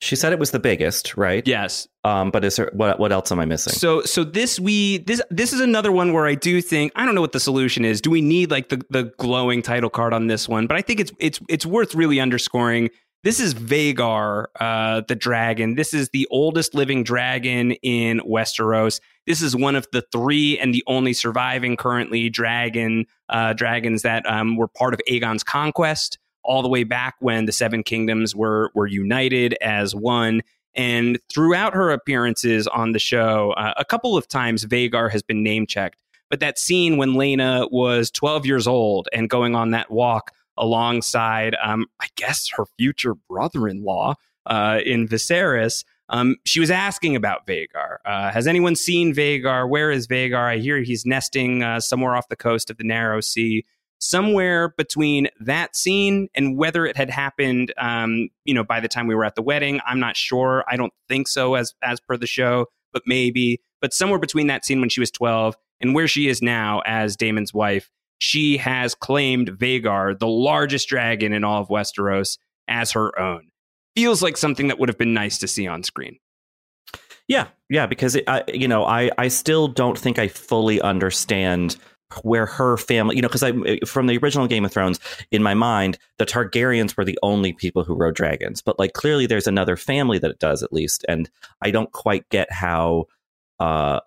She said it was the biggest, right? Yes. Um, but is there what what else am I missing? So so this we this this is another one where I do think I don't know what the solution is. Do we need like the the glowing title card on this one? But I think it's it's it's worth really underscoring. This is Vhagar, uh, the dragon. This is the oldest living dragon in Westeros. This is one of the three and the only surviving currently dragon uh, dragons that um, were part of Aegon's conquest all the way back when the Seven Kingdoms were were united as one. And throughout her appearances on the show, uh, a couple of times Vhagar has been name checked. But that scene when Laena was 12 years old and going on that walk alongside, um, I guess, her future brother in law uh, in Viserys, um, she was asking about Vhagar. Uh, has anyone seen Vhagar? Where is Vhagar? I hear he's nesting uh, somewhere off the coast of the Narrow Sea somewhere between that scene and whether it had happened um, you know by the time we were at the wedding i'm not sure i don't think so as as per the show but maybe but somewhere between that scene when she was 12 and where she is now as Daemon's wife she has claimed Vhagar, the largest dragon in all of Westeros, as her own. Feels like something that would have been nice to see on screen. Yeah, yeah, because it, I, you know, I I still don't think I fully understand where her family, you know, because I from the original Game of Thrones, in my mind, the Targaryens were the only people who rode dragons, but like clearly there's another family that it does at least, and I don't quite get how uh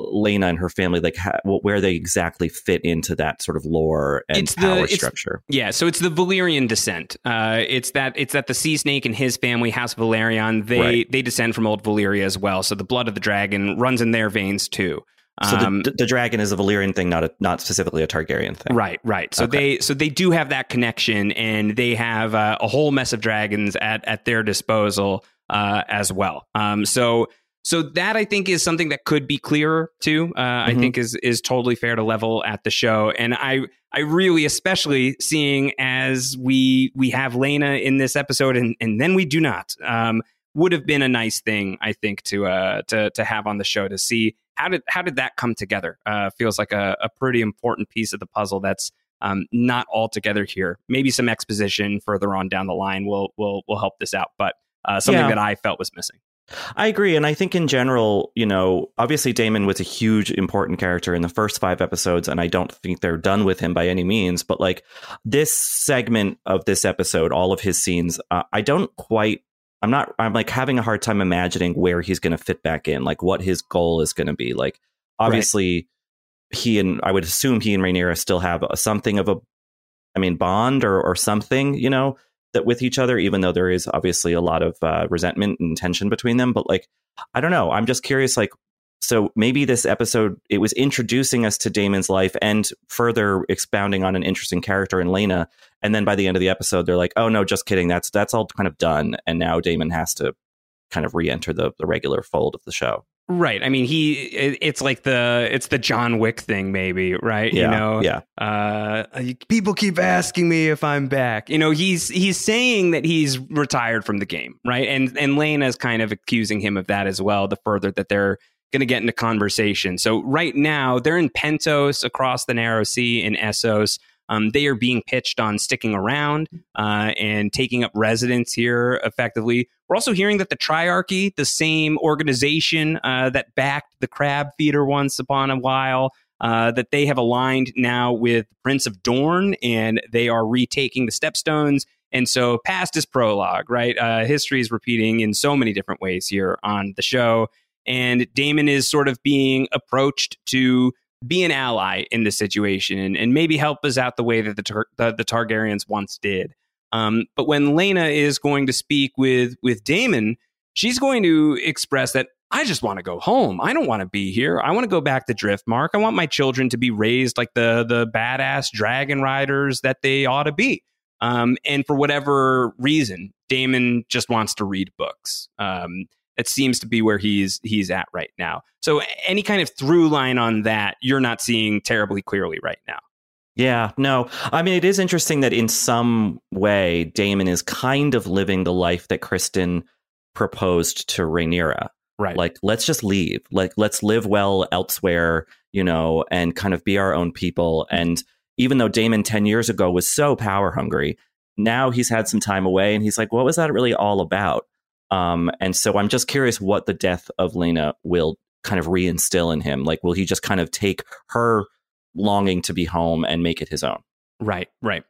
Laena and her family, like ha- where they exactly fit into that sort of lore and It's the- power it's- structure. Yeah, so it's the Valyrian descent. Uh, it's that it's that the Sea Snake and his family, House Velaryon, they Right. they descend from old Valyria as well. So the blood of the dragon runs in their veins too. So Um, the, the dragon is a Valyrian thing, not a, not specifically a Targaryen thing. Right, right. So Okay. they so they do have that connection, and they have uh, a whole mess of dragons at at their disposal uh, as well. Um, so so that I think is something that could be clearer too. Uh, I Mhm. think is is totally fair to level at the show, and I I really especially seeing as we we have Laena in this episode, and and then we do not. Um, would have been a nice thing, I think, to uh to to have on the show to see how did how did that come together. Uh, feels like a, a pretty important piece of the puzzle that's um, not all together here. Maybe some exposition further on down the line will will will help this out, but uh, something Yeah. that I felt was missing. I agree. And I think in general, you know, obviously Daemon was a huge, important character in the first five episodes, and I don't think they're done with him by any means. But like this segment of this episode, all of his scenes, uh, I don't quite. I'm not. I'm like having a hard time imagining where he's going to fit back in, like what his goal is going to be. Like, obviously, he and I would assume he and Rhaenyra still have a, something of a, I mean, bond or or something, you know, that with each other, even though there is obviously a lot of uh, resentment and tension between them. But like, I don't know. I'm just curious, like, so maybe this episode it was introducing us to Daemon's life and further expounding on an interesting character in Laena. And then by the end of the episode, they're like, "Oh no, just kidding. That's that's all kind of done." And now Daemon has to kind of re-enter the the regular fold of the show. Right. I mean, he it, it's like the it's the John Wick thing, maybe. Right. Yeah, You know. yeah. Uh, people keep asking me if I'm back. You know, he's he's saying that he's retired from the game, right? And and is kind of accusing him of that as well. The further that they're going to get into conversation. So right now they're in Pentos across the Narrow Sea in Essos. Um, they are being pitched on sticking around uh, and taking up residence here effectively. We're also hearing that the Triarchy, the same organization uh, that backed the crab feeder once upon a while, uh, that they have aligned now with Prince of Dorne and they are retaking the Stepstones. And so, past is prologue, right? Uh, history is repeating in so many different ways here on the show. And Daemon is sort of being approached to be an ally in this situation and, and maybe help us out the way that the, Tar- the, the Targaryens once did. Um, but when Laena is going to speak with with Daemon, she's going to express that I just want to go home. I don't want to be here. I want to go back to Driftmark. I want my children to be raised like the the badass dragon riders that they ought to be. Um, and for whatever reason, Daemon just wants to read books. Um, it seems to be where he's he's at right now. So any kind of through line on that, you're not seeing terribly clearly right now. Yeah, no. I mean, it is interesting that in some way, Daemon is kind of living the life that Criston proposed to Rhaenyra. Right. Like, let's just leave. Like, let's live well elsewhere, you know, and kind of be our own people. And even though Daemon 10 years ago was so power hungry, now he's had some time away and he's like, what was that really all about? Um, and so I'm just curious what the death of Laena will kind of reinstill in him. Like, will he just kind of take her longing to be home and make it his own? Right, right.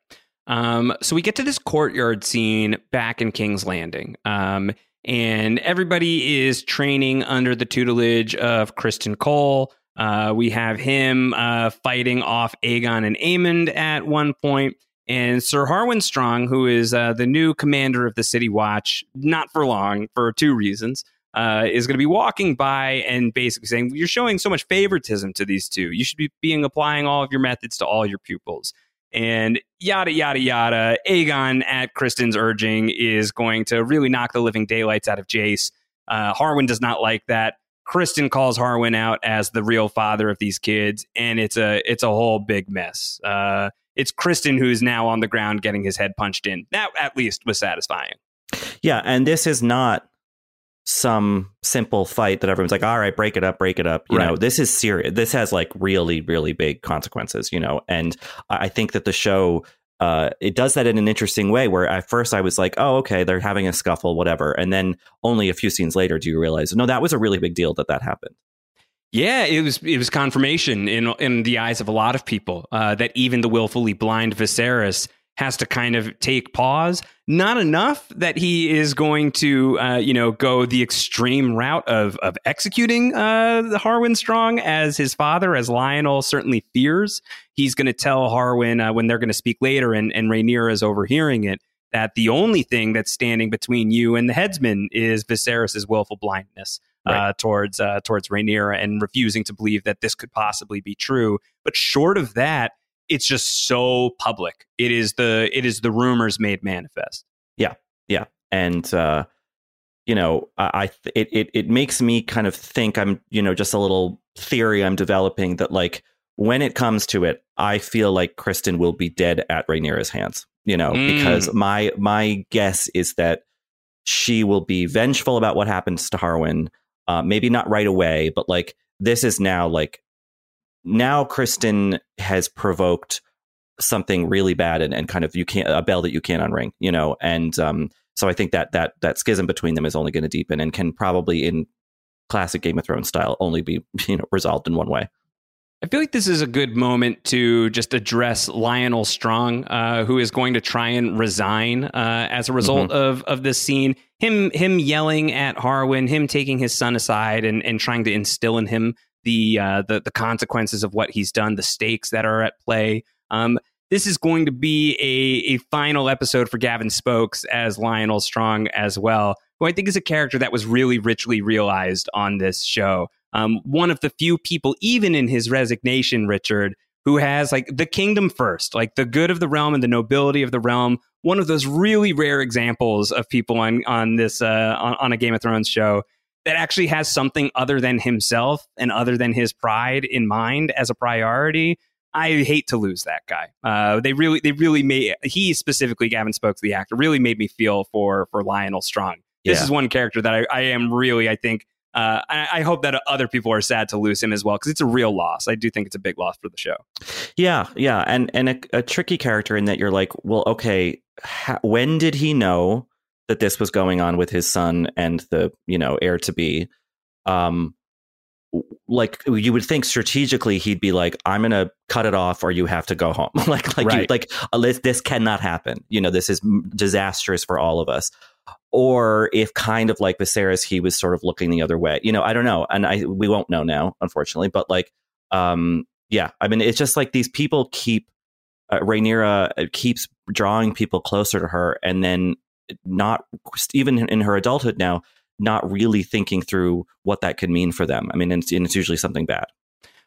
Um, so we get to this courtyard scene back in King's Landing. Um, and everybody is training under the tutelage of Criston Cole. Uh, we have him uh, fighting off Aegon and Aemond at one point, and Sir Harwin Strong, who is uh, the new commander of the City Watch, not for long for two reasons. Uh, is going to be walking by and basically saying, You're showing so much favoritism to these two. You should be being applying all of your methods to all your pupils and yada yada yada. Aegon, at Criston's urging, is going to really knock the living daylights out of Jace. Uh, Harwin does not like that. Criston calls Harwin out as the real father of these kids, and it's a it's a whole big mess. Uh, it's Criston who's now on the ground getting his head punched in. That at least was satisfying. Yeah, and this is not some simple fight that everyone's like, all right, break it up, break it up. You right. know, this is serious. This has like really, really big consequences, you know, and I think that the show uh, it does that in an interesting way where at first I was like, oh, okay, they're having a scuffle, whatever. And then only a few scenes later do you realize, no, that was a really big deal that that happened. Yeah, it was it was confirmation in in the eyes of a lot of people uh, that even the willfully blind Viserys has to kind of take pause. Not enough that he is going to, uh, you know, go the extreme route of of executing uh, Harwin Strong as his father, as Lyonel certainly fears. He's going to tell Harwin uh, when they're going to speak later, and and Rhaenyra is overhearing it. That the only thing that's standing between you and the headsman is Viserys's willful blindness. Uh, right. Uh, towards uh, towards Rhaenyra and refusing to believe that this could possibly be true. But short of that, it's just so public. It is the it is the rumors made manifest. Yeah, yeah, and uh, you know, I it, it it makes me kind of think I'm you know just a little theory I'm developing that like when it comes to it, I feel like Criston will be dead at Rhaenyra's hands. You know, mm. because my my guess is that she will be vengeful about what happens to Harwin. Uh, maybe not right away, but like this is now like now Criston has provoked something really bad and, and kind of you can't a bell that you can't unring, you know, and um, so I think that that that schism between them is only going to deepen and can probably in classic Game of Thrones style only be [LAUGHS] you know resolved in one way. I feel like this is a good moment to just address Lyonel Strong, uh, who is going to try and resign uh, as a result mm-hmm. of of this scene. Him him yelling at Harwin, him taking his son aside and and trying to instill in him the uh, the the consequences of what he's done, the stakes that are at play. Um, this is going to be a, a final episode for Gavin Spokes as Lyonel Strong as well, who I think is a character that was really richly realized on this show. Um, one of the few people, even in his resignation, Richard, who has like the kingdom first, like the good of the realm and the nobility of the realm. One of those really rare examples of people on on this uh, on, on a Game of Thrones show that actually has something other than himself and other than his pride in mind as a priority. I hate to lose that guy. Uh, they really, they really made he specifically, Gavin Spokes, the actor, really made me feel for for Lyonel Strong. This yeah. is one character that I, I am really, I think, uh, I, I, hope that other people are sad to lose him as well because it's a real loss. I do think it's a big loss for the show. Yeah, yeah, and and a, a tricky character in that you're like, well, okay, ha- when did he know that this was going on with his son and the you know heir to be um like you would think strategically he'd be like i'm gonna cut it off or you have to go home [LAUGHS] like like right. you, like uh, this, this cannot happen you know this is disastrous for all of us or if kind of like Viserys he was sort of looking the other way. You know i don't know and i we won't know now unfortunately but like um yeah i mean it's just like these people keep uh, Rhaenyra uh, keeps drawing people closer to her and then not even in her adulthood now not really thinking through what that could mean for them. I mean, and it's, and it's usually something bad.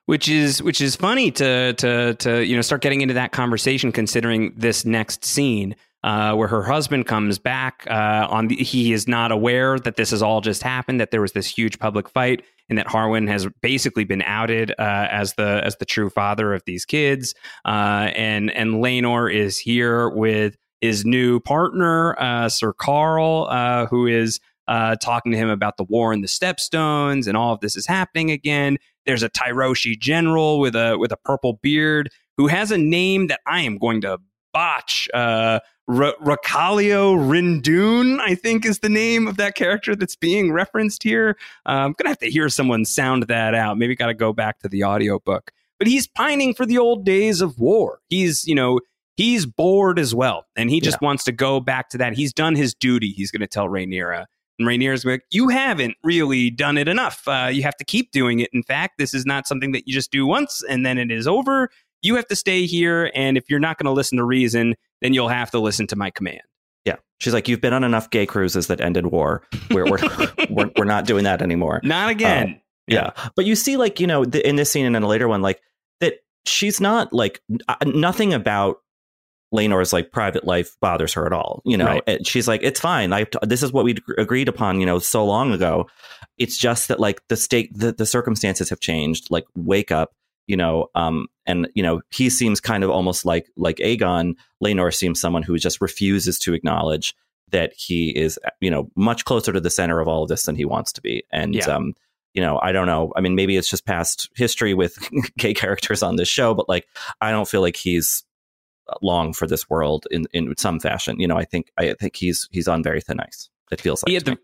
Which is which is funny to to to you know start getting into that conversation considering this next scene uh, where her husband comes back uh, on the, he is not aware that this has all just happened that there was this huge public fight and that Harwin has basically been outed uh, as the as the true father of these kids uh, and and Laenor is here with his new partner uh, Sir Qarl uh, who is talking to him about the war and the stepstones and all of this is happening again there's a Tyroshi general with a with a purple beard who has a name that I am going to botch. Uh, R- Racallio Ryndoon, I think, is the name of that character that's being referenced here. Uh, I'm gonna have to hear someone sound that out. Maybe got to go back to the audiobook. But he's pining for the old days of war. He's, you know, he's bored as well, and he just yeah. wants to go back to that. He's done his duty. He's going to tell Rhaenyra. And Rhaenyra's like, you haven't really done it enough. Uh, you have to keep doing it. In fact, this is not something that you just do once and then it is over. You have to stay here. And if you're not going to listen to reason, then you'll have to listen to my command. Yeah. She's like, you've been on enough gay cruises that ended war. We're, we're, [LAUGHS] we're, we're, not doing that anymore. Not again. Um, yeah. yeah. But you see, like, you know, the, in this scene and in a later one, like, that she's not like nothing about Laenor's like private life bothers her at all. You know, right. she's like, it's fine. I this is what we agreed upon. You know, so long ago. It's just that like the state, the, the circumstances have changed. Like, wake up. You know, um, and you know, he seems kind of almost like like Aegon. Laenor seems someone who just refuses to acknowledge that he is, you know, much closer to the center of all of this than he wants to be. And yeah. um, you know, I don't know. I mean, maybe it's just past history with [LAUGHS] gay characters on this show, but like, I don't feel like he's long for this world in in some fashion. You know, I think I think he's he's on very thin ice. It feels like the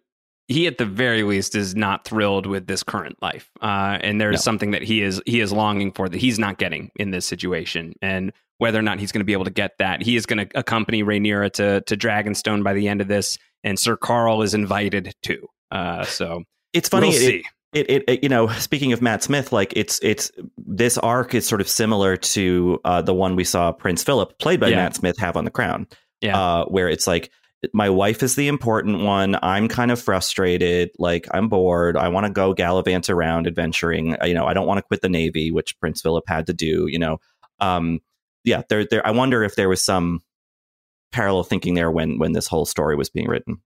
he at the very least is not thrilled with this current life, uh, and there's no. something that he is he is longing for that he's not getting in this situation, and whether or not he's going to be able to get that, he is going to accompany Rhaenyra to to Dragonstone by the end of this, and Sir Qarl is invited too. Uh, so it's funny. We'll it, it, it, it, you know speaking of matt smith like it's it's this arc is sort of similar to uh, the one we saw prince philip played by yeah. matt smith have on the crown yeah. Uh, where it's like my wife is the important one i'm kind of frustrated like i'm bored i want to go gallivant around adventuring you know i don't want to quit the navy which prince philip had to do you know um, yeah there there i wonder if there was some parallel thinking there when when this whole story was being written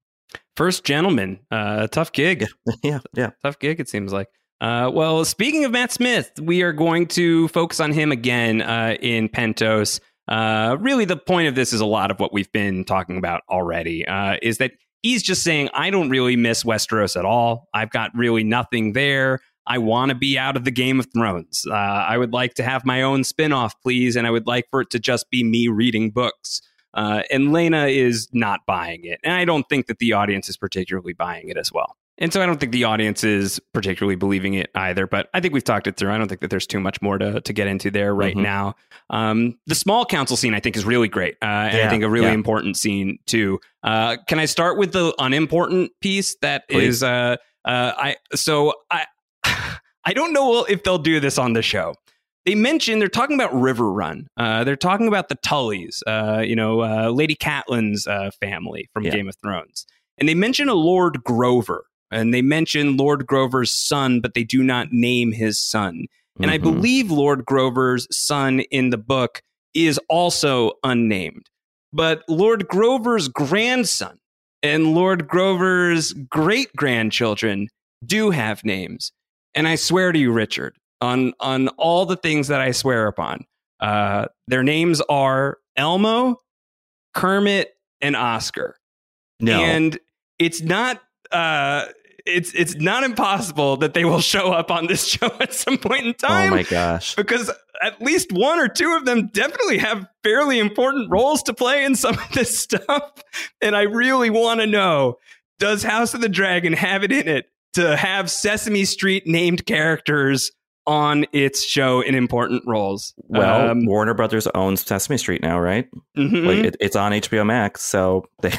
First gentleman, uh, tough gig. [LAUGHS] yeah, yeah, tough gig. It seems like. Uh, well, speaking of Matt Smith, we are going to focus on him again uh, in Pentos. Uh, really, the point of this is a lot of what we've been talking about already. Uh, is that he's just saying, I don't really miss Westeros at all. I've got really nothing there. I want to be out of the Game of Thrones. Uh, I would like to have my own spin off, please. And I would like for it to just be me reading books. Uh, and Laena is not buying it. And I don't think that the audience is particularly buying it as well. And so I don't think the audience is particularly believing it either, but I think we've talked it through. I don't think that there's too much more to, to get into there right mm-hmm. now. Um, the small council scene, I think, is really great. Uh, and yeah, I think a really yeah. important scene, too. Uh, can I start with the unimportant piece that Please. is? Uh, uh, I So I, [SIGHS] I don't know if they'll do this on the show they mention they're talking about Riverrun. Uh, they're talking about the Tullys, uh, you know, uh, Lady Catelyn's uh, family from yeah. Game of Thrones, and they mention a Lord Grover, and they mention Lord Grover's son, but they do not name his son. And mm-hmm. I believe Lord Grover's son in the book is also unnamed, but Lord Grover's grandson and Lord Grover's great grandchildren do have names. And I swear to you, Richard, on on all the things that I swear upon. Uh, their names are Elmo, Kermit, and Oscar. No, and it's not. Uh, it's it's not impossible that they will show up on this [LAUGHS] show at some point in time. Oh my gosh! Because at least one or two of them definitely have fairly important roles to play in some [LAUGHS] of this stuff, and I really want to know: Does House of the Dragon have it in it to have Sesame Street named characters on its show in important roles. Well, um, Warner Brothers owns Sesame Street now, right? Mm-hmm. Like it, it's on HBO Max, so [LAUGHS] they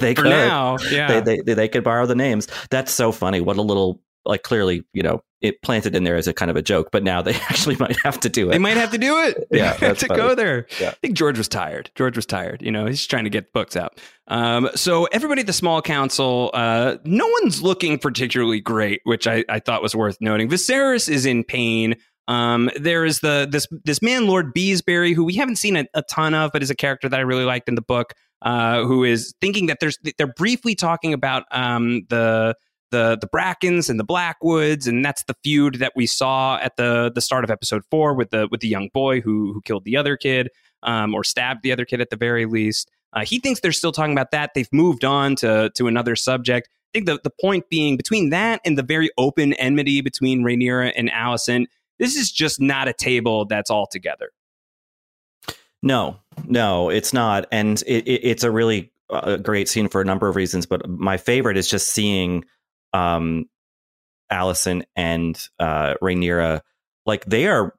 they could now, yeah, they, they they could borrow the names. That's so funny. What a little like clearly, you know, it planted in there as a kind of a joke, but now they [LAUGHS] actually might have to do it. They might have to do it. [LAUGHS] Yeah, [LAUGHS] to funny. go there. Yeah. I think George was tired. George was tired. You know, he's trying to get books out. Um, so everybody at the small council, uh, no one's looking particularly great, which I, I thought was worth noting. Viserys is in pain. Um, there is the this this man Lord Beesbury, who we haven't seen a, a ton of, but is a character that I really liked in the book. Uh, who is thinking that there's they're briefly talking about um, the the the Brackens and the Blackwoods, and that's the feud that we saw at the the start of episode four with the with the young boy who who killed the other kid, um, or stabbed the other kid at the very least. Uh, he thinks they're still talking about that. They've moved on to to another subject. I think the, the point being between that and the very open enmity between Rhaenyra and Alicent, this is just not a table that's all together. No, no, it's not, and it, it, it's a really uh, great scene for a number of reasons. But my favorite is just seeing um, Alicent and uh, Rhaenyra like they are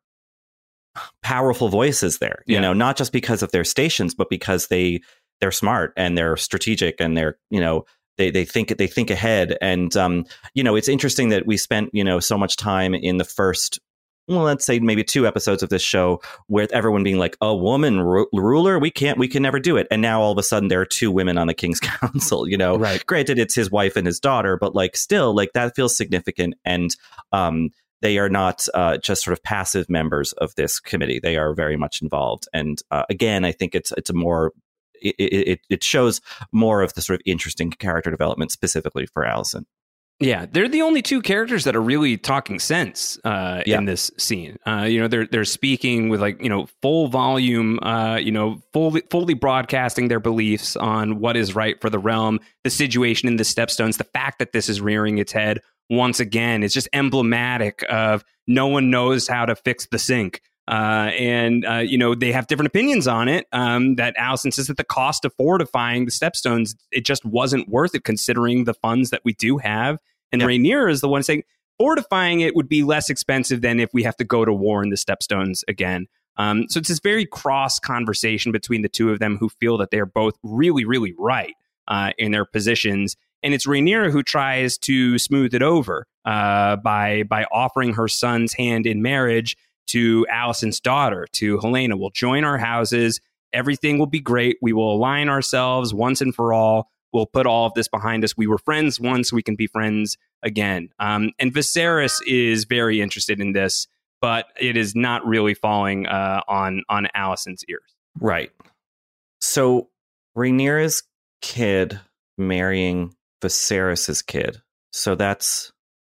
powerful voices there. You Yeah. know, not just because of their stations, but because they they're smart and they're strategic and they're you know they they think they think ahead. And um, you know, it's interesting that we spent you know so much time in the first. Well, let's say maybe two episodes of this show with everyone being like a woman ru- ruler? We can't we can never do it. And now all of a sudden there are two women on the king's [LAUGHS] council you know? Right. granted it's his wife and his daughter but like still like that feels significant and um they are not uh, just sort of passive members of this committee. They are very much involved. And uh, again i think it's it's a more it, it, it shows more of the sort of interesting character development specifically for Alicent. Yeah, they're the only two characters that are really talking sense uh, Yeah. in this scene. Uh, you know, they're they're speaking with like you know full volume. Uh, you know, fully fully broadcasting their beliefs on what is right for the realm, the situation in the Stepstones, the fact that this is rearing its head once again It's just emblematic of no one knows how to fix the sink. Uh, and uh, you know they have different opinions on it. Um, that Alicent says that the cost of fortifying the stepstones it just wasn't worth it considering the funds that we do have. And Yeah. Rhaenyra is the one saying fortifying it would be less expensive than if we have to go to war in the stepstones again. Um, so it's this very cross conversation between the two of them who feel that they're both really, really right uh, in their positions. And it's Rhaenyra who tries to smooth it over uh, by by offering her son's hand in marriage to Alicent's daughter, to Helaena. We'll join our houses. Everything will be great. We will align ourselves once and for all. We'll put all of this behind us. We were friends once. We can be friends again. Um, and Viserys is very interested in this, but it is not really falling uh, on on Alicent's ears. Right. So Rhaenyra's kid marrying Viserys's kid. So that's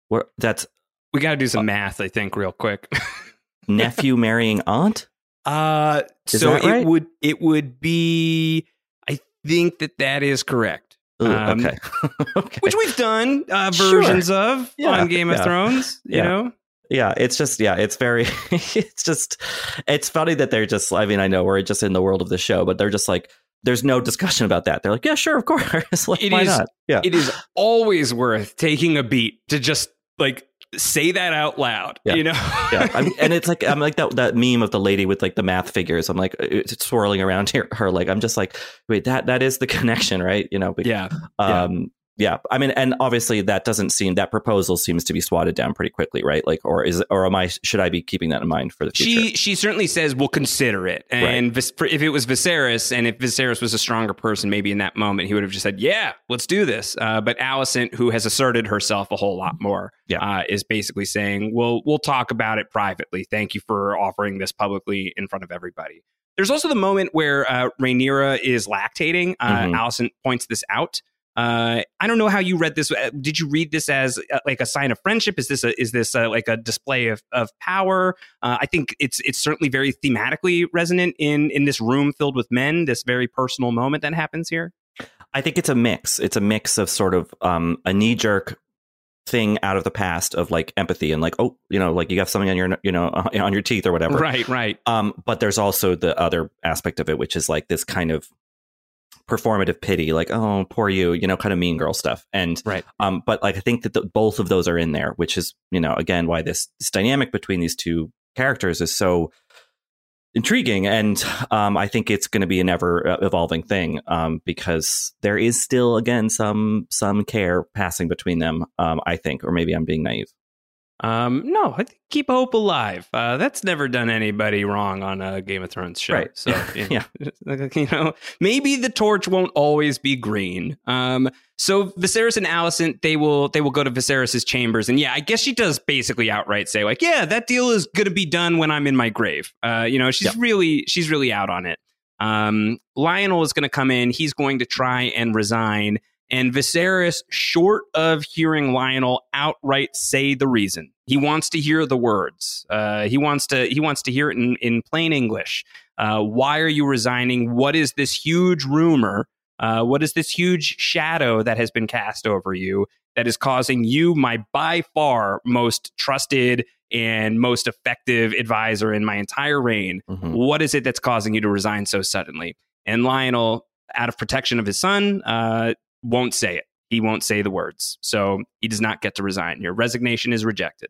what that's We got to do some math, I think, real quick. [LAUGHS] nephew marrying aunt. Uh, Is so right? it would it would be. I think that that is correct. Ooh, Um, okay. [LAUGHS] okay. Which we've done uh, Sure. versions of Yeah, on Game of yeah. Thrones. You Yeah. know, yeah, it's just yeah, it's very [LAUGHS] it's just it's funny that they're just I mean, I know we're just in the world of the show, but they're just like there's no discussion about that. They're like, yeah, sure, of course. [LAUGHS] like, It why is- not? Yeah. it is always worth taking a beat to just like say that out loud. Yeah. You know, yeah, I'm, and it's like I'm like that that meme of the lady with like the math figures. I'm like it's swirling around here. [LAUGHS] Her like I'm just like wait that that is the [LAUGHS] connection, right? You know, but, yeah. um, yeah. Yeah i mean, and obviously that doesn't seem that proposal seems to be swatted down pretty quickly, right? Like, or is or am I should I be keeping that in mind for the future? She she certainly says we'll consider it, and for- if it was Viserys, and if Viserys was a stronger person, maybe in that moment he would have just said, "Yeah, let's do this." Uh, but Alicent, who has asserted herself a whole lot more, Yeah. uh, is basically saying, "We'll we'll talk about it privately. Thank you for offering this publicly in front of everybody." There's also the moment where uh, Rhaenyra is lactating. Uh, Mhm. Alicent points this out. Uh, I don't know how you read this. Uh, Did you read this as uh, like a sign of friendship? Is this a, is this uh like a display of, of power? Uh, I think it's it's certainly very thematically resonant in in this room filled with men. This very personal moment that happens here. I think it's a mix. It's a mix of sort of um, a knee jerk thing out of the past of like empathy and like oh you know like you have something on your you know [LAUGHS] on your teeth or whatever. Right, right. Um, but there's also the other aspect of it, which is like this kind of performative pity, like oh poor you, you know, kind of mean girl stuff. And Right. um, but like I think that the, both of those are in there, which is you know again why this, this dynamic between these two characters is so intriguing, and um, I think it's going to be an ever uh, evolving thing um, because there is still again some some care passing between them. Um, I think, or maybe I'm being naive. Um, no, I think keep hope alive. Uh, that's never done anybody wrong on a Game of Thrones show. Right. So [LAUGHS] you know, [LAUGHS] you know, maybe the torch won't always be green. Um, so Viserys and Alicent, they will they will go to Viserys's chambers, and yeah, I guess she does basically outright say like, yeah, that deal is going to be done when I'm in my grave. Uh, you know, she's really she's really out on it. Um, Lyonel is going to come in. He's going to try and resign. And Viserys, short of hearing Lyonel outright say the reason, he wants to hear the words. Uh, he wants to he wants to hear it in, in plain English. Uh, why are you resigning? What is this huge rumor? Uh, what is this huge shadow that has been cast over you that is causing you, my by far most trusted and most effective advisor in my entire reign? Mhm. What is it that's causing you to resign so suddenly? And Lyonel, out of protection of his son, uh, won't say it. He won't say the words. So he does not get to resign. Your resignation is rejected.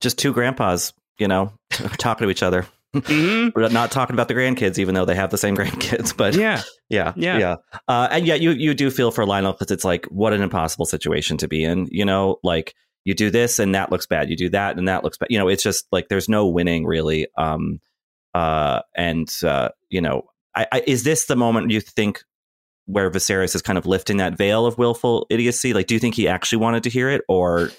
Just two grandpas, you know, [LAUGHS] talking to each other. Mhm. [LAUGHS] We're not talking about the grandkids, even though they have the same [LAUGHS] grandkids. But Yeah. yeah, Yeah. yeah. Uh, and yeah, you you do feel for Lyonel because it's like what an impossible situation to be in. You know, like you do this and that looks bad. You do that and that looks bad. You know, it's just like there's no winning really. Um, uh, and uh, you know, I, I, is this the moment you think where Viserys is kind of lifting that veil of willful idiocy? Like, do you think he actually wanted to hear it, or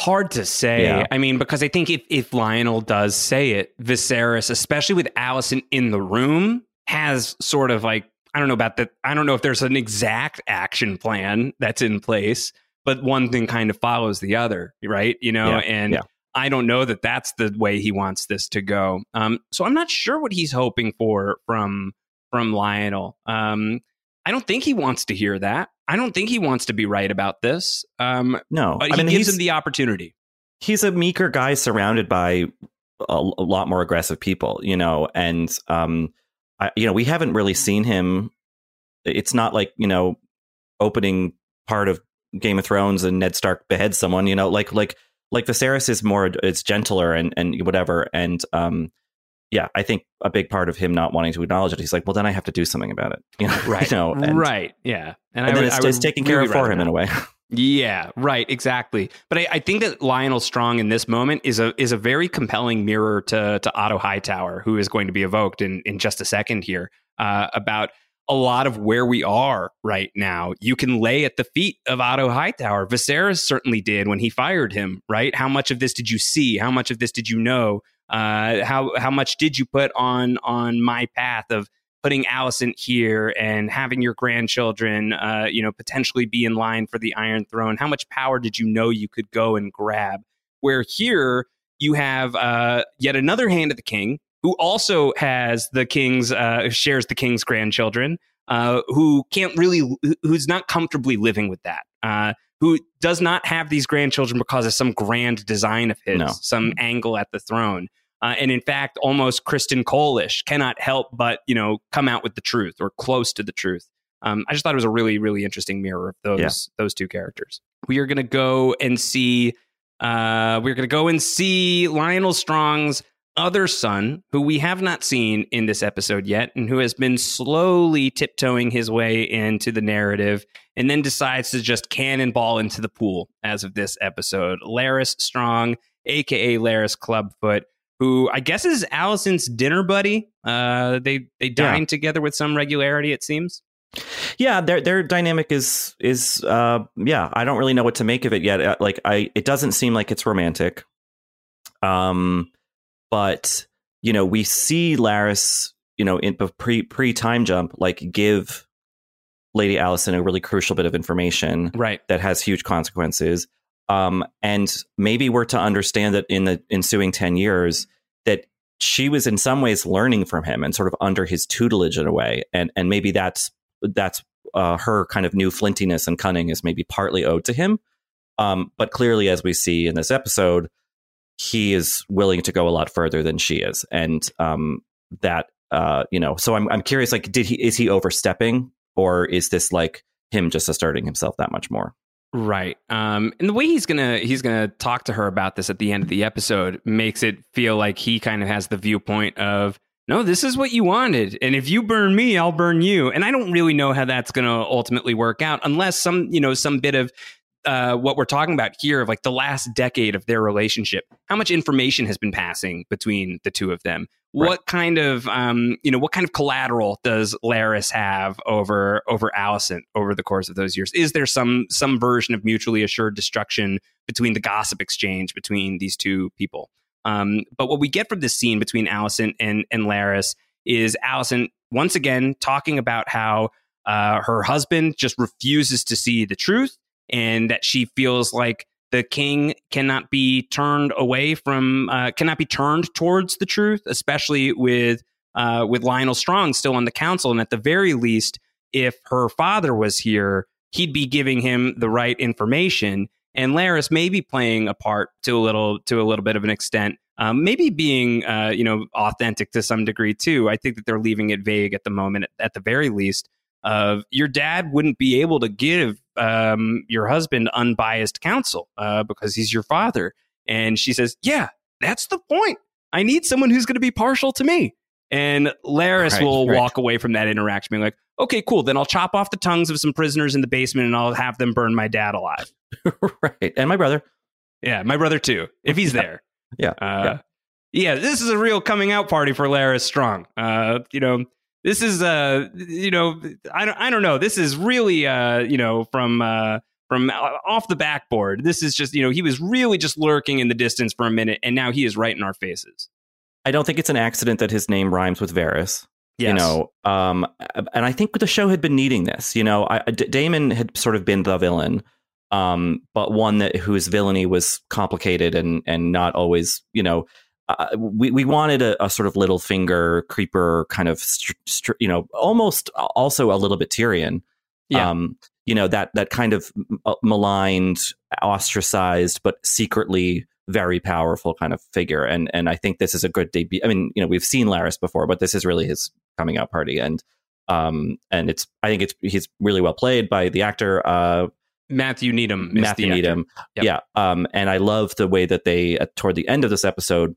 Hard to say. Yeah. I mean, because I think if, if Lyonel does say it, Viserys, especially with Alicent in the room, has sort of like, I don't know about that. I don't know if there's an exact action plan that's in place, but one thing kind of follows the other, right? You know, Yeah, and yeah. I don't know that that's the way he wants this to go. Um, so I'm not sure what he's hoping for from from Lyonel. Um, I don't think he wants to hear that. I don't think he wants to be right about this. Um, no? but I he mean, gives him the opportunity. he's a meeker guy surrounded by a, a lot more aggressive people, you know, and um, I, you know, we haven't really seen him. It's not like you know, opening part of Game of Thrones and Ned Stark beheads someone, you know, like like like Viserys is more, it's gentler and and whatever, and um, yeah, I think a big part of him not wanting to acknowledge it, he's like, well, then I have to do something about it, [LAUGHS] you know, right. You know, and, right yeah. And, I then would- it's, I it's taken care of for him in a way. yeah right exactly. But I, I think that lyonel strong in this moment is a is a very compelling mirror to to otto hightower who is going to be evoked in in just a second here uh, about a lot of where we are right now. You can lay at the feet of otto hightower. Viserys certainly did when he fired him right? How much of this did you see? How much of this did you know uh, how how much did you put on on my path of putting Alicent here and having your grandchildren, uh, you know, potentially be in line for the Iron Throne? How much power did you know you could go and grab? Where here you have uh, yet another hand of the king who also has the king's uh, shares the king's grandchildren, uh, who can't really, who's not comfortably living with that. Uh, who does not have these grandchildren because of some grand design of his, No. some angle at the throne uh, and in fact, almost Criston Cole-ish cannot help but you know come out with the truth or close to the truth. Um, I just thought it was a really, really interesting mirror of those Yeah. those two characters. We are going to go and see. Uh, we're going to go and see Lyonel Strong's other son, who we have not seen in this episode yet, and who has been slowly tiptoeing his way into the narrative, and then decides to just cannonball into the pool as of this episode. Larys Strong, aka Larys Clubfoot, who I guess is Alicent's dinner buddy. Uh, they they dine together with some regularity, it seems. yeah their their dynamic is is uh yeah i don't really know what to make of it yet Uh, like i it doesn't seem like it's romantic um but you know we see larys you know in pre pre time jump like give lady alicent a really crucial bit of information Right. that has huge consequences um and maybe we're to understand that in the ensuing 10 years that she was in some ways learning from him and sort of under his tutelage in a way and and maybe that's that's uh, her kind of new flintiness and cunning is maybe partly owed to him. Um, but clearly, as we see in this episode, he is willing to go a lot further than she is, and um, that uh, you know. So I'm I'm curious, like, did he is he overstepping, or is this like him just asserting himself that much more? Right. Um, and the way he's gonna he's gonna talk to her about this at the end of the episode makes it feel like he kind of has the viewpoint of no, this is what you wanted. And if you burn me, I'll burn you. And I don't really know how that's to ultimately work out unless some, you know, some bit of uh, what we're talking about here of like the last decade of their relationship. How much information has been passing between the two of them? Right. What kind of, um, you know, what kind of collateral does Larys have over over Alicent over the course of those years? Is there some some version of mutually assured destruction between the gossip exchange between these two people? Um, but what we get from this scene between Alicent and, and Larys is Alicent once again talking about how uh, her husband just refuses to see the truth and that she feels like the king cannot be turned away from, uh, cannot be turned towards the truth, especially with uh, with Lyonel Strong still on the council. And at the very least, if her father was here, he'd be giving him the right information and Larys may be playing a part to a little to a little bit of an extent. Um, maybe being uh, you know authentic to some degree too. I think that they're leaving it vague at the moment, at, at the very least. Of your dad wouldn't be able to give um, your husband unbiased counsel uh, because he's your father. And she says, "Yeah, that's the point. I need someone who's going to be partial to me." And Larys right, will right. walk away from that interaction being like, okay, cool. Then I'll chop off the tongues of some prisoners in the basement and I'll have them burn my dad alive. [LAUGHS] right. And my brother. Yeah, my brother too, if he's [LAUGHS] yeah. there. Yeah. Uh, yeah. Yeah, this is a real coming out party for Larys Strong. Uh, you know, this is uh, you know, I don't, I don't know. This is really uh, you know, from uh, from off the backboard. This is just you know, he was really just lurking in the distance for a minute, and now he is right in our faces. I don't think it's an accident that his name rhymes with Varys. Yes. You know, um, and I think the show had been needing this. You know, I, D- Daemon had sort of been the villain, um, but one that whose villainy was complicated and and not always, you know, uh, we we wanted a, a, sort of Littlefinger creeper kind of, str- str- you know, almost also a little bit Tyrion. Yeah. Um, you know that that kind of uh, maligned, ostracized, but secretly very powerful kind of figure. And and I think this is a good debut. I mean, you know, we've seen Larys before, but this is really his coming out party, and um, and it's I think it's he's really well played by the actor. Uh, Matthew Needham. Matthew Needham. Yep. Yeah. Um, and I love the way that they, uh, toward the end of this episode,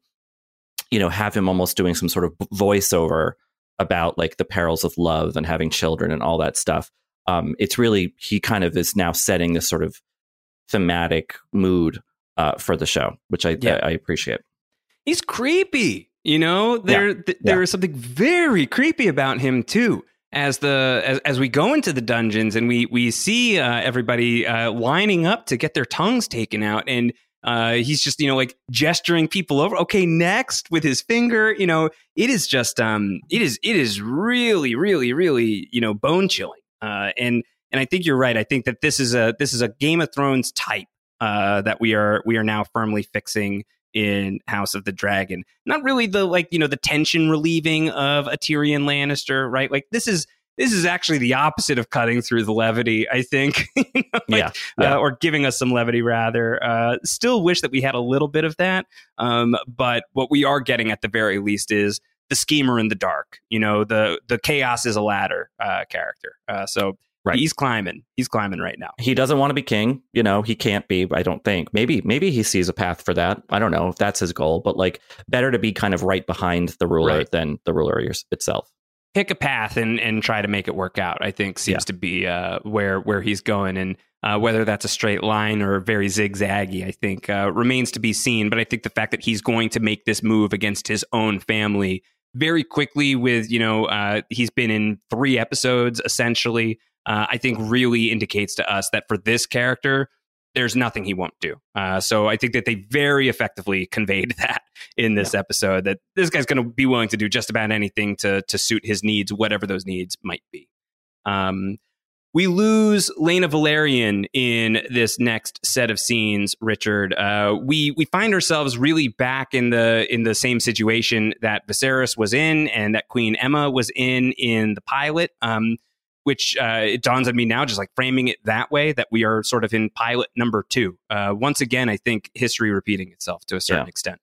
you know, have him almost doing some sort of voiceover about like the perils of love and having children and all that stuff. Um, it's really, he kind of is now setting this sort of thematic mood uh, for the show, which I, yeah. I, I appreciate. He's creepy. You know, there yeah. th- there yeah. is something very creepy about him too. As the as, as we go into the dungeons and we we see uh, everybody uh, lining up to get their tongues taken out, and uh, he's just you know like gesturing people over. Okay, next with his finger. You know, it is just um, it is it is really really really you know bone chilling. Uh, and and I think you're right. I think that this is a this is a Game of Thrones type uh, that we are we are now firmly fixing in House of the Dragon. Not really the like you know the tension relieving of a Tyrion Lannister, right? Like this is this is actually the opposite of cutting through the levity. I think, [LAUGHS] you know, like, yeah, yeah. Uh, or giving us some levity rather. Uh, still wish that we had a little bit of that, um, but what we are getting at the very least is the schemer in the dark. You know, the the chaos is a ladder uh, character. Uh, so Right. He's climbing. He's climbing right now. He doesn't want to be king. You know, he can't be, I don't think. Maybe maybe he sees a path for that. I don't know if that's his goal, but like better to be kind of right behind the ruler right. than the ruler itself. Pick a path and and try to make it work out. I think seems yeah. to be uh, where where he's going and uh, whether that's a straight line or very zigzaggy, I think uh, remains to be seen. But I think the fact that he's going to make this move against his own family very quickly, with you know, uh, he's been in three episodes essentially uh, I think really indicates to us that for this character, there's nothing he won't do. Uh, so I think that they very effectively [LAUGHS] conveyed that in this yeah. episode that this guy's going to be willing to do just about anything to to suit his needs, whatever those needs might be. Um, we lose Laena Velaryon in this next set of scenes, Richard. Uh, we we find ourselves really back in the in the same situation that Viserys was in and that Queen Aemma was in in the pilot. Um, which uh, it dawns on me now, just like framing it that way, that we are sort of in pilot number two. Uh, once again, I think history repeating itself to a certain yeah. extent.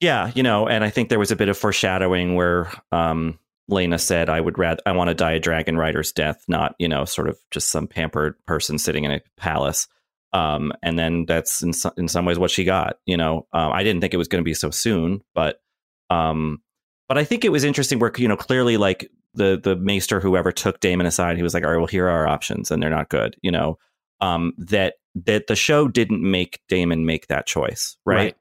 Yeah, you know, and I think there was a bit of foreshadowing where um, Laena said, "I would rather I want to die a dragon rider's death, not you know, sort of just some pampered person sitting in a palace." Um, and then that's in some, in some ways what she got. You know, um, I didn't think it was going to be so soon, but um, but I think it was interesting where you know clearly like the the maester whoever took Daemon aside, he was like, all right, well here are our options, and they're not good. You know, um, that that the show didn't make Daemon make that choice, right? Right.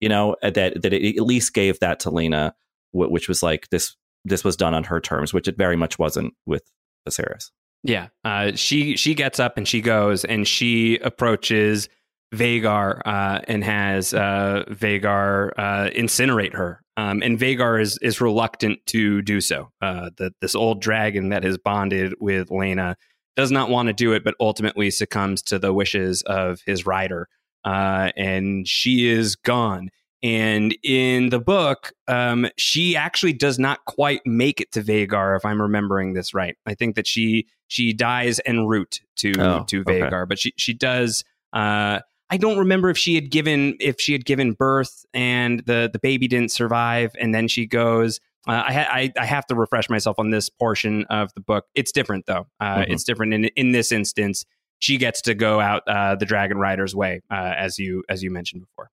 You know that that it at least gave that to Laena, which was like this this was done on her terms, which it very much wasn't with Viserys. Yeah, uh, she she gets up and she goes and she approaches Vhagar uh, and has uh, Vhagar uh, incinerate her. Um, and Vhagar is is reluctant to do so. Uh, the, this old dragon that has bonded with Laena does not want to do it, but ultimately succumbs to the wishes of his rider, uh, and she is gone. And in the book, um, she actually does not quite make it to Vhagar, if I'm remembering this right. I think that she she dies en route to Oh, to okay. Vhagar, but she she does. Uh, I don't remember if she had given if she had given birth and the the baby didn't survive, and then she goes. Uh, I, ha- I I have to refresh myself on this portion of the book. It's different though. Uh, Mhm. It's different in in this instance. She gets to go out uh, the Dragon Rider's way, uh, as you as you mentioned before.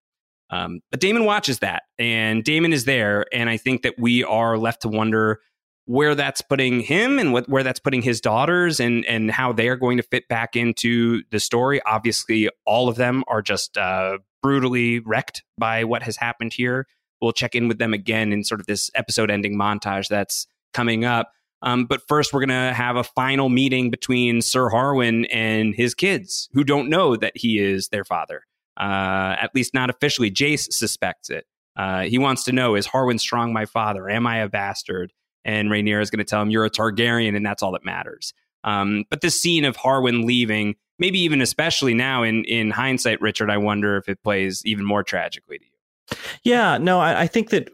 Um, but Daemon watches that, and Daemon is there, and I think that we are left to wonder where that's putting him and what, where that's putting his daughters, and and how they are going to fit back into the story. Obviously, all of them are just uh, brutally wrecked by what has happened here. We'll check in with them again in sort of this episode ending montage that's coming up. Um, but first, we're going to have a final meeting between Sir Harwin and his kids, who don't know that he is their father. Uh, at least not officially. Jace suspects it. Uh, he wants to know: Is Harwin Strong my father? Am I a bastard? And Rhaenyra is going to tell him, "You're a Targaryen, and that's all that matters." Um, but this scene of Harwin leaving, maybe even especially now in in hindsight, Richard, I wonder if it plays even more tragically to you. Yeah, no, I, I think that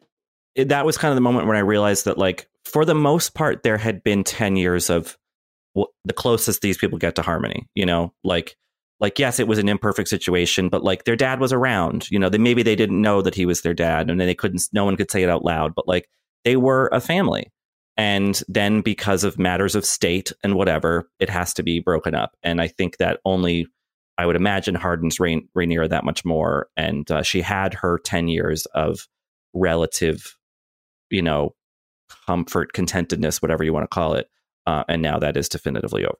that was kind of the moment when I realized that, like, for the most part, there had been ten years of the closest these people get to harmony. You know, like, like yes, it was an imperfect situation, but like their dad was around. You know, they maybe they didn't know that he was their dad, and they couldn't. No one could say it out loud, but like they were a family. And then, because of matters of state and whatever, it has to be broken up. And I think that only I would imagine hardens Rain- Rhaenyra that much more. And uh, she had her 10 years of relative, you know, comfort, contentedness, whatever you want to call it. Uh, and now that is definitively over.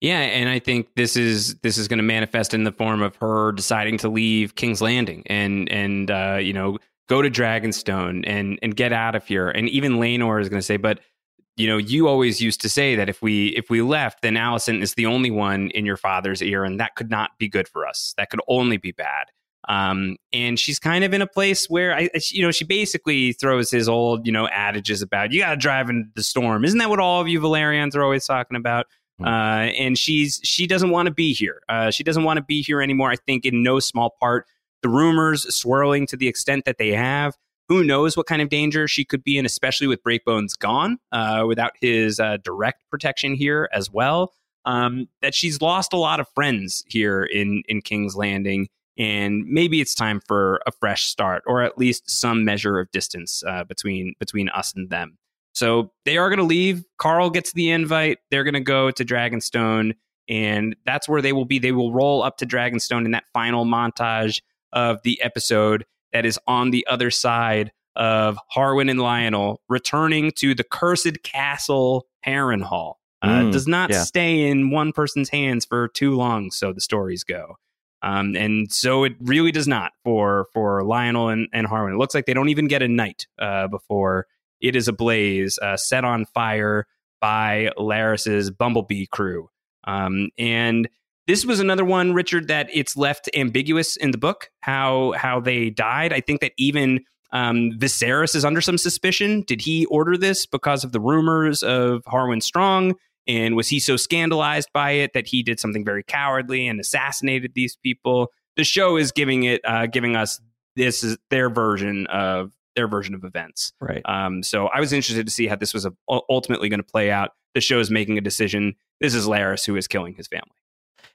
Yeah, and I think this is this is going to manifest in the form of her deciding to leave King's Landing and and uh, you know go to Dragonstone and and get out of here. And even Laenor is going to say, but you know, you always used to say that if we if we left, then Alicent is the only one in your father's ear, and that could not be good for us. That could only be bad. Um, and she's kind of in a place where I, you know, she basically throws his old, you know, adages about you got to drive into the storm. Isn't that what all of you Velaryons are always talking about? Hmm. Uh, and she's she doesn't want to be here. Uh, she doesn't want to be here anymore. I think in no small part the rumors swirling to the extent that they have. Who knows what kind of danger she could be in, especially with Breakbones gone, uh, without his uh, direct protection here as well. Um, that she's lost a lot of friends here in in King's Landing, and maybe it's time for a fresh start, or at least some measure of distance uh, between between us and them. So they are going to leave. Qarl gets the invite. They're going to go to Dragonstone, and that's where they will be. They will roll up to Dragonstone in that final montage of the episode that is on the other side of Harwin and Lyonel returning to the cursed castle Harrenhal. Uh, Mm, does not yeah. stay in one person's hands for too long, so the stories go. Um, and so it really does not for for Lyonel and, and Harwin. It looks like they don't even get a night uh, before it is ablaze, uh, set on fire by Larys's Bumblebee crew. Um, and this was another one, Richard, that it's left ambiguous in the book how how they died. I think that even um, Viserys is under some suspicion. Did he order this because of the rumors of Harwin Strong? And was he so scandalized by it that he did something very cowardly and assassinated these people? The show is giving it, uh, giving us this is their version of their version of events. Right. Um, so I was interested to see how this was uh, ultimately going to play out. The show is making a decision. This is Larys who is killing his family.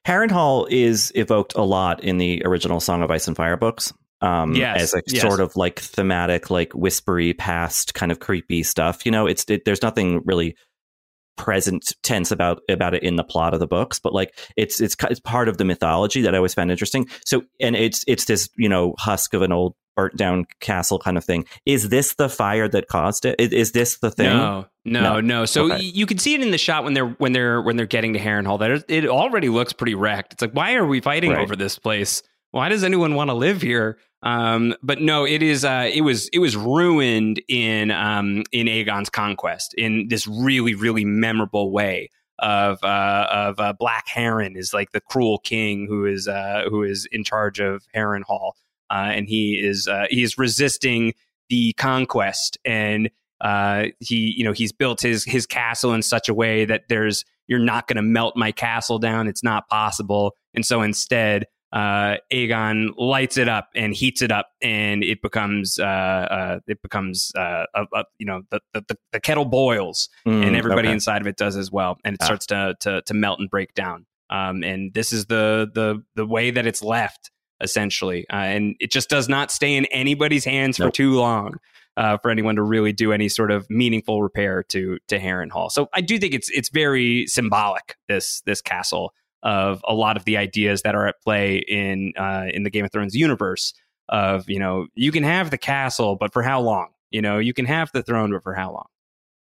Harrenhal is evoked a lot in the original Song of Ice and Fire books. Um, Yes, as a yes. sort of like thematic, like whispery past kind of creepy stuff. You know, it's it, there's nothing really present tense about about it in the plot of the books, but like it's it's it's part of the mythology that I always found interesting. So and it's it's this you know husk of an old burnt down castle kind of thing. Is this the fire that caused it? Is, is this the thing? No, no, no. No. So Okay. you can see it in the shot when they're when they're when they're getting to Harrenhal. That it- it already looks pretty wrecked. It's like, why are we fighting Right. over this place? Why does anyone want to live here? Um, but no, it is. Uh, it was it was ruined in um, in Aegon's conquest in this really really memorable way. Of uh, of uh, Black Harren is like the cruel king who is uh, who is in charge of Harrenhal, uh, and he is uh, he is resisting the conquest and uh, he you know he's built his his castle in such a way that there's you're not going to melt my castle down it's not possible and so instead uh, Aegon lights it up and heats it up and it becomes uh, uh, it becomes uh, a, a, you know the, the the kettle boils Mm, and everybody okay. inside of it does as well and it Ah. starts to, to to melt and break down um, and this is the the the way that it's left essentially uh, and it just does not stay in anybody's hands for too long uh, for anyone to really do any sort of meaningful repair to to Harrenhal. So I do think it's it's very symbolic this this castle of a lot of the ideas that are at play in uh, in the Game of Thrones universe. Of you know you can have the castle, but for how long? You know you can have the throne, but for how long?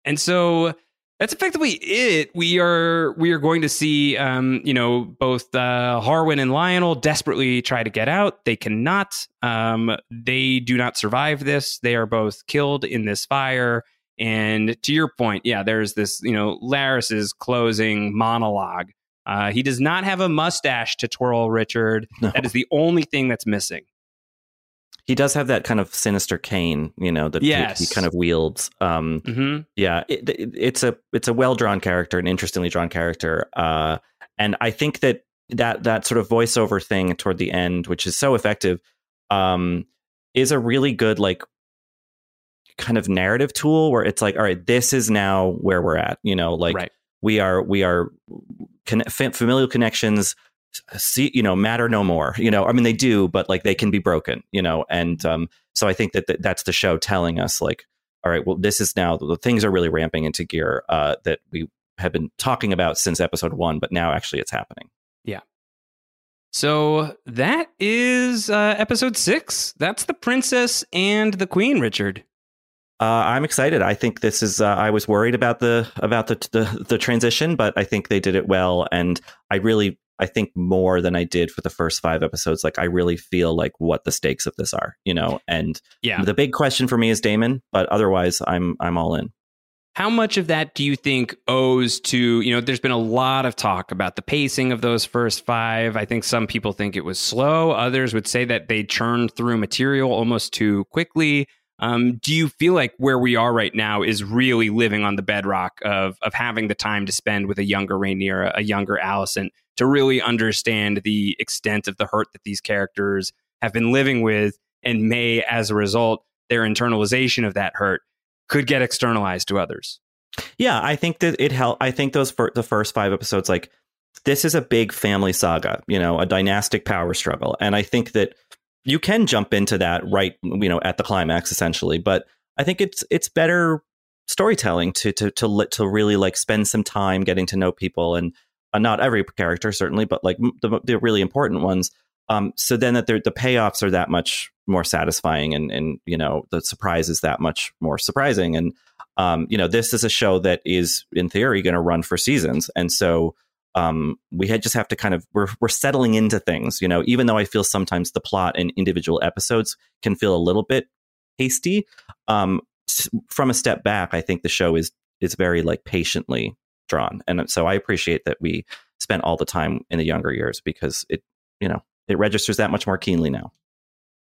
And so that's effectively it. We are we are going to see, um, you know, both uh, Harwin and Lyonel desperately try to get out. They cannot. Um, they do not survive this. They are both killed in this fire. And to your point, yeah, there's this, you know, Larys's closing monologue. Uh, he does not have a mustache to twirl, Richard. No. That is the only thing that's missing. He does have that kind of sinister cane, you know, that he- Yes. he, kind of wields. Um, hmm yeah, it, it, it's a it's a well drawn character, an interestingly drawn character, uh, and I think that that that sort of voiceover thing toward the end, which is so effective, um, is a really good like kind of narrative tool where it's like, all right, this is now where we're at, you know, like right. we are we are con- familial connections see you know matter no more you know i mean they do but like they can be broken you know and um so i think that th- that's the show telling us like all right well this is now the things are really ramping into gear uh that we have been talking about since episode one but now actually it's happening Yeah. So that is uh, episode six. That's the princess and the queen, Richard. Uh i'm excited i think this is uh, i was worried about the about the, the the transition but i think they did it well and i really i think more than i did for the first five episodes like i really feel like what the stakes of this are you know and Yeah. The big question for me is Daemon, but otherwise, I'm I'm all in. How much of that do you think owes to, you know, there's been a lot of talk about the pacing of those first five. I think some people think it was slow. Others would say that they churned through material almost too quickly. Um, do you feel like where we are right now is really living on the bedrock of of having the time to spend with a younger Rhaenyra, a younger Alicent, to really understand the extent of the hurt that these characters have been living with, and may, as a result, their internalization of that hurt could get externalized to others. Yeah, I think that it helped. I think those for the first five episodes, like this is a big family saga, you know, a dynastic power struggle, and I think that you can jump into that right, you know, at the climax essentially. But I think it's it's better storytelling to to to to really like spend some time getting to know people and uh, not every character certainly, but like the the really important ones. Um, so then that the payoffs are that much more satisfying, and and you know the surprise is that much more surprising. And um, you know this is a show that is in theory going to run for seasons, and so um, we had just have to kind of we're we're settling into things. You know, even though I feel sometimes the plot in individual episodes can feel a little bit hasty. Um, from a step back, I think the show is is very like patiently drawn, and so I appreciate that we spent all the time in the younger years because it you know it registers that much more keenly now.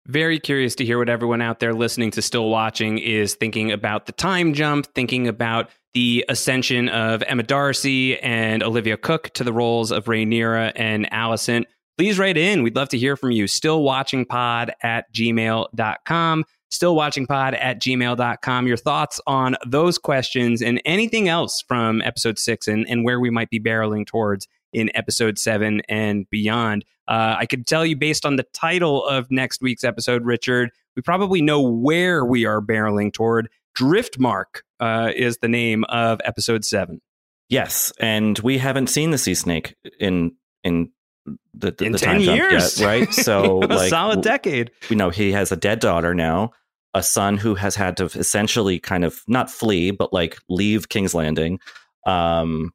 Very curious to hear what everyone out there listening to Still Watching is thinking about the time jump, thinking about the ascension of Emma Darcy and Olivia Cooke to the roles of Rhaenyra and Alicent. Please write in. We'd love to hear from you. Stillwatchingpod at gmail.com. Stillwatchingpod at gmail.com. Your thoughts on those questions and anything else from episode six and, and where we might be barreling towards in episode seven and beyond. Uh, I could tell you based on the title of next week's episode, Richard, we probably know where we are barreling toward. Driftmark uh, is the name of episode seven. Yes, and we haven't seen the sea snake in in the, the, In the 10 time jump years. yet, right? [LAUGHS] So [LAUGHS] a like solid decade. you know he has a dead daughter now a son who has had to essentially kind of not flee but like leave king's landing um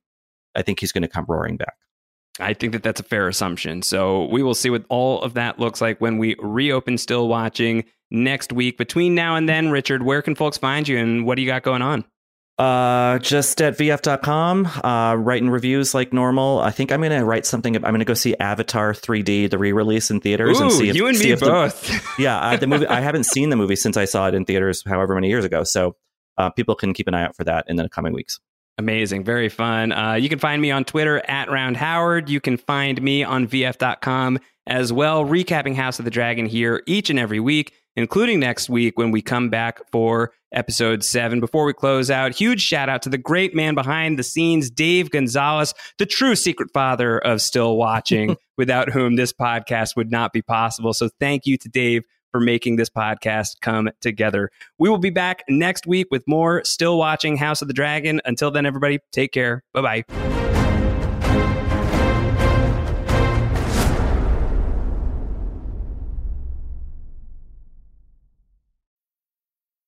i think he's going to come roaring back I think that that's a fair assumption. So we will see what all of that looks like when we reopen Still Watching next week. Between now and then, Richard, where can folks find you and what do you got going on? uh just at vf.com uh writing reviews like normal i think i'm going to write something i'm going to go see avatar 3d the re-release in theaters and see if, you and see me if the- both. [LAUGHS] yeah I, the movie i haven't seen the movie since i saw it in theaters however many years ago so uh, people can keep an eye out for that in the coming weeks Amazing. Very fun. Uh, you can find me on Twitter at Round Howard. You can find me on VF.com as well, recapping House of the Dragon here each and every week, including next week when we come back for episode seven. Before we close out, huge shout out to the great man behind the scenes, Dave Gonzalez, the true secret father of Still Watching, [LAUGHS] without whom this podcast would not be possible. So thank you to Dave for making this podcast come together. We will be back next week with more Still Watching House of the Dragon. Until then, everybody, take care. Bye bye.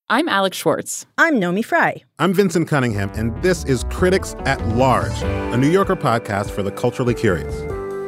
I'm Alex Schwartz. I'm Naomi Fry. I'm Vincent Cunningham, and this is Critics at Large, a New Yorker podcast for the culturally curious.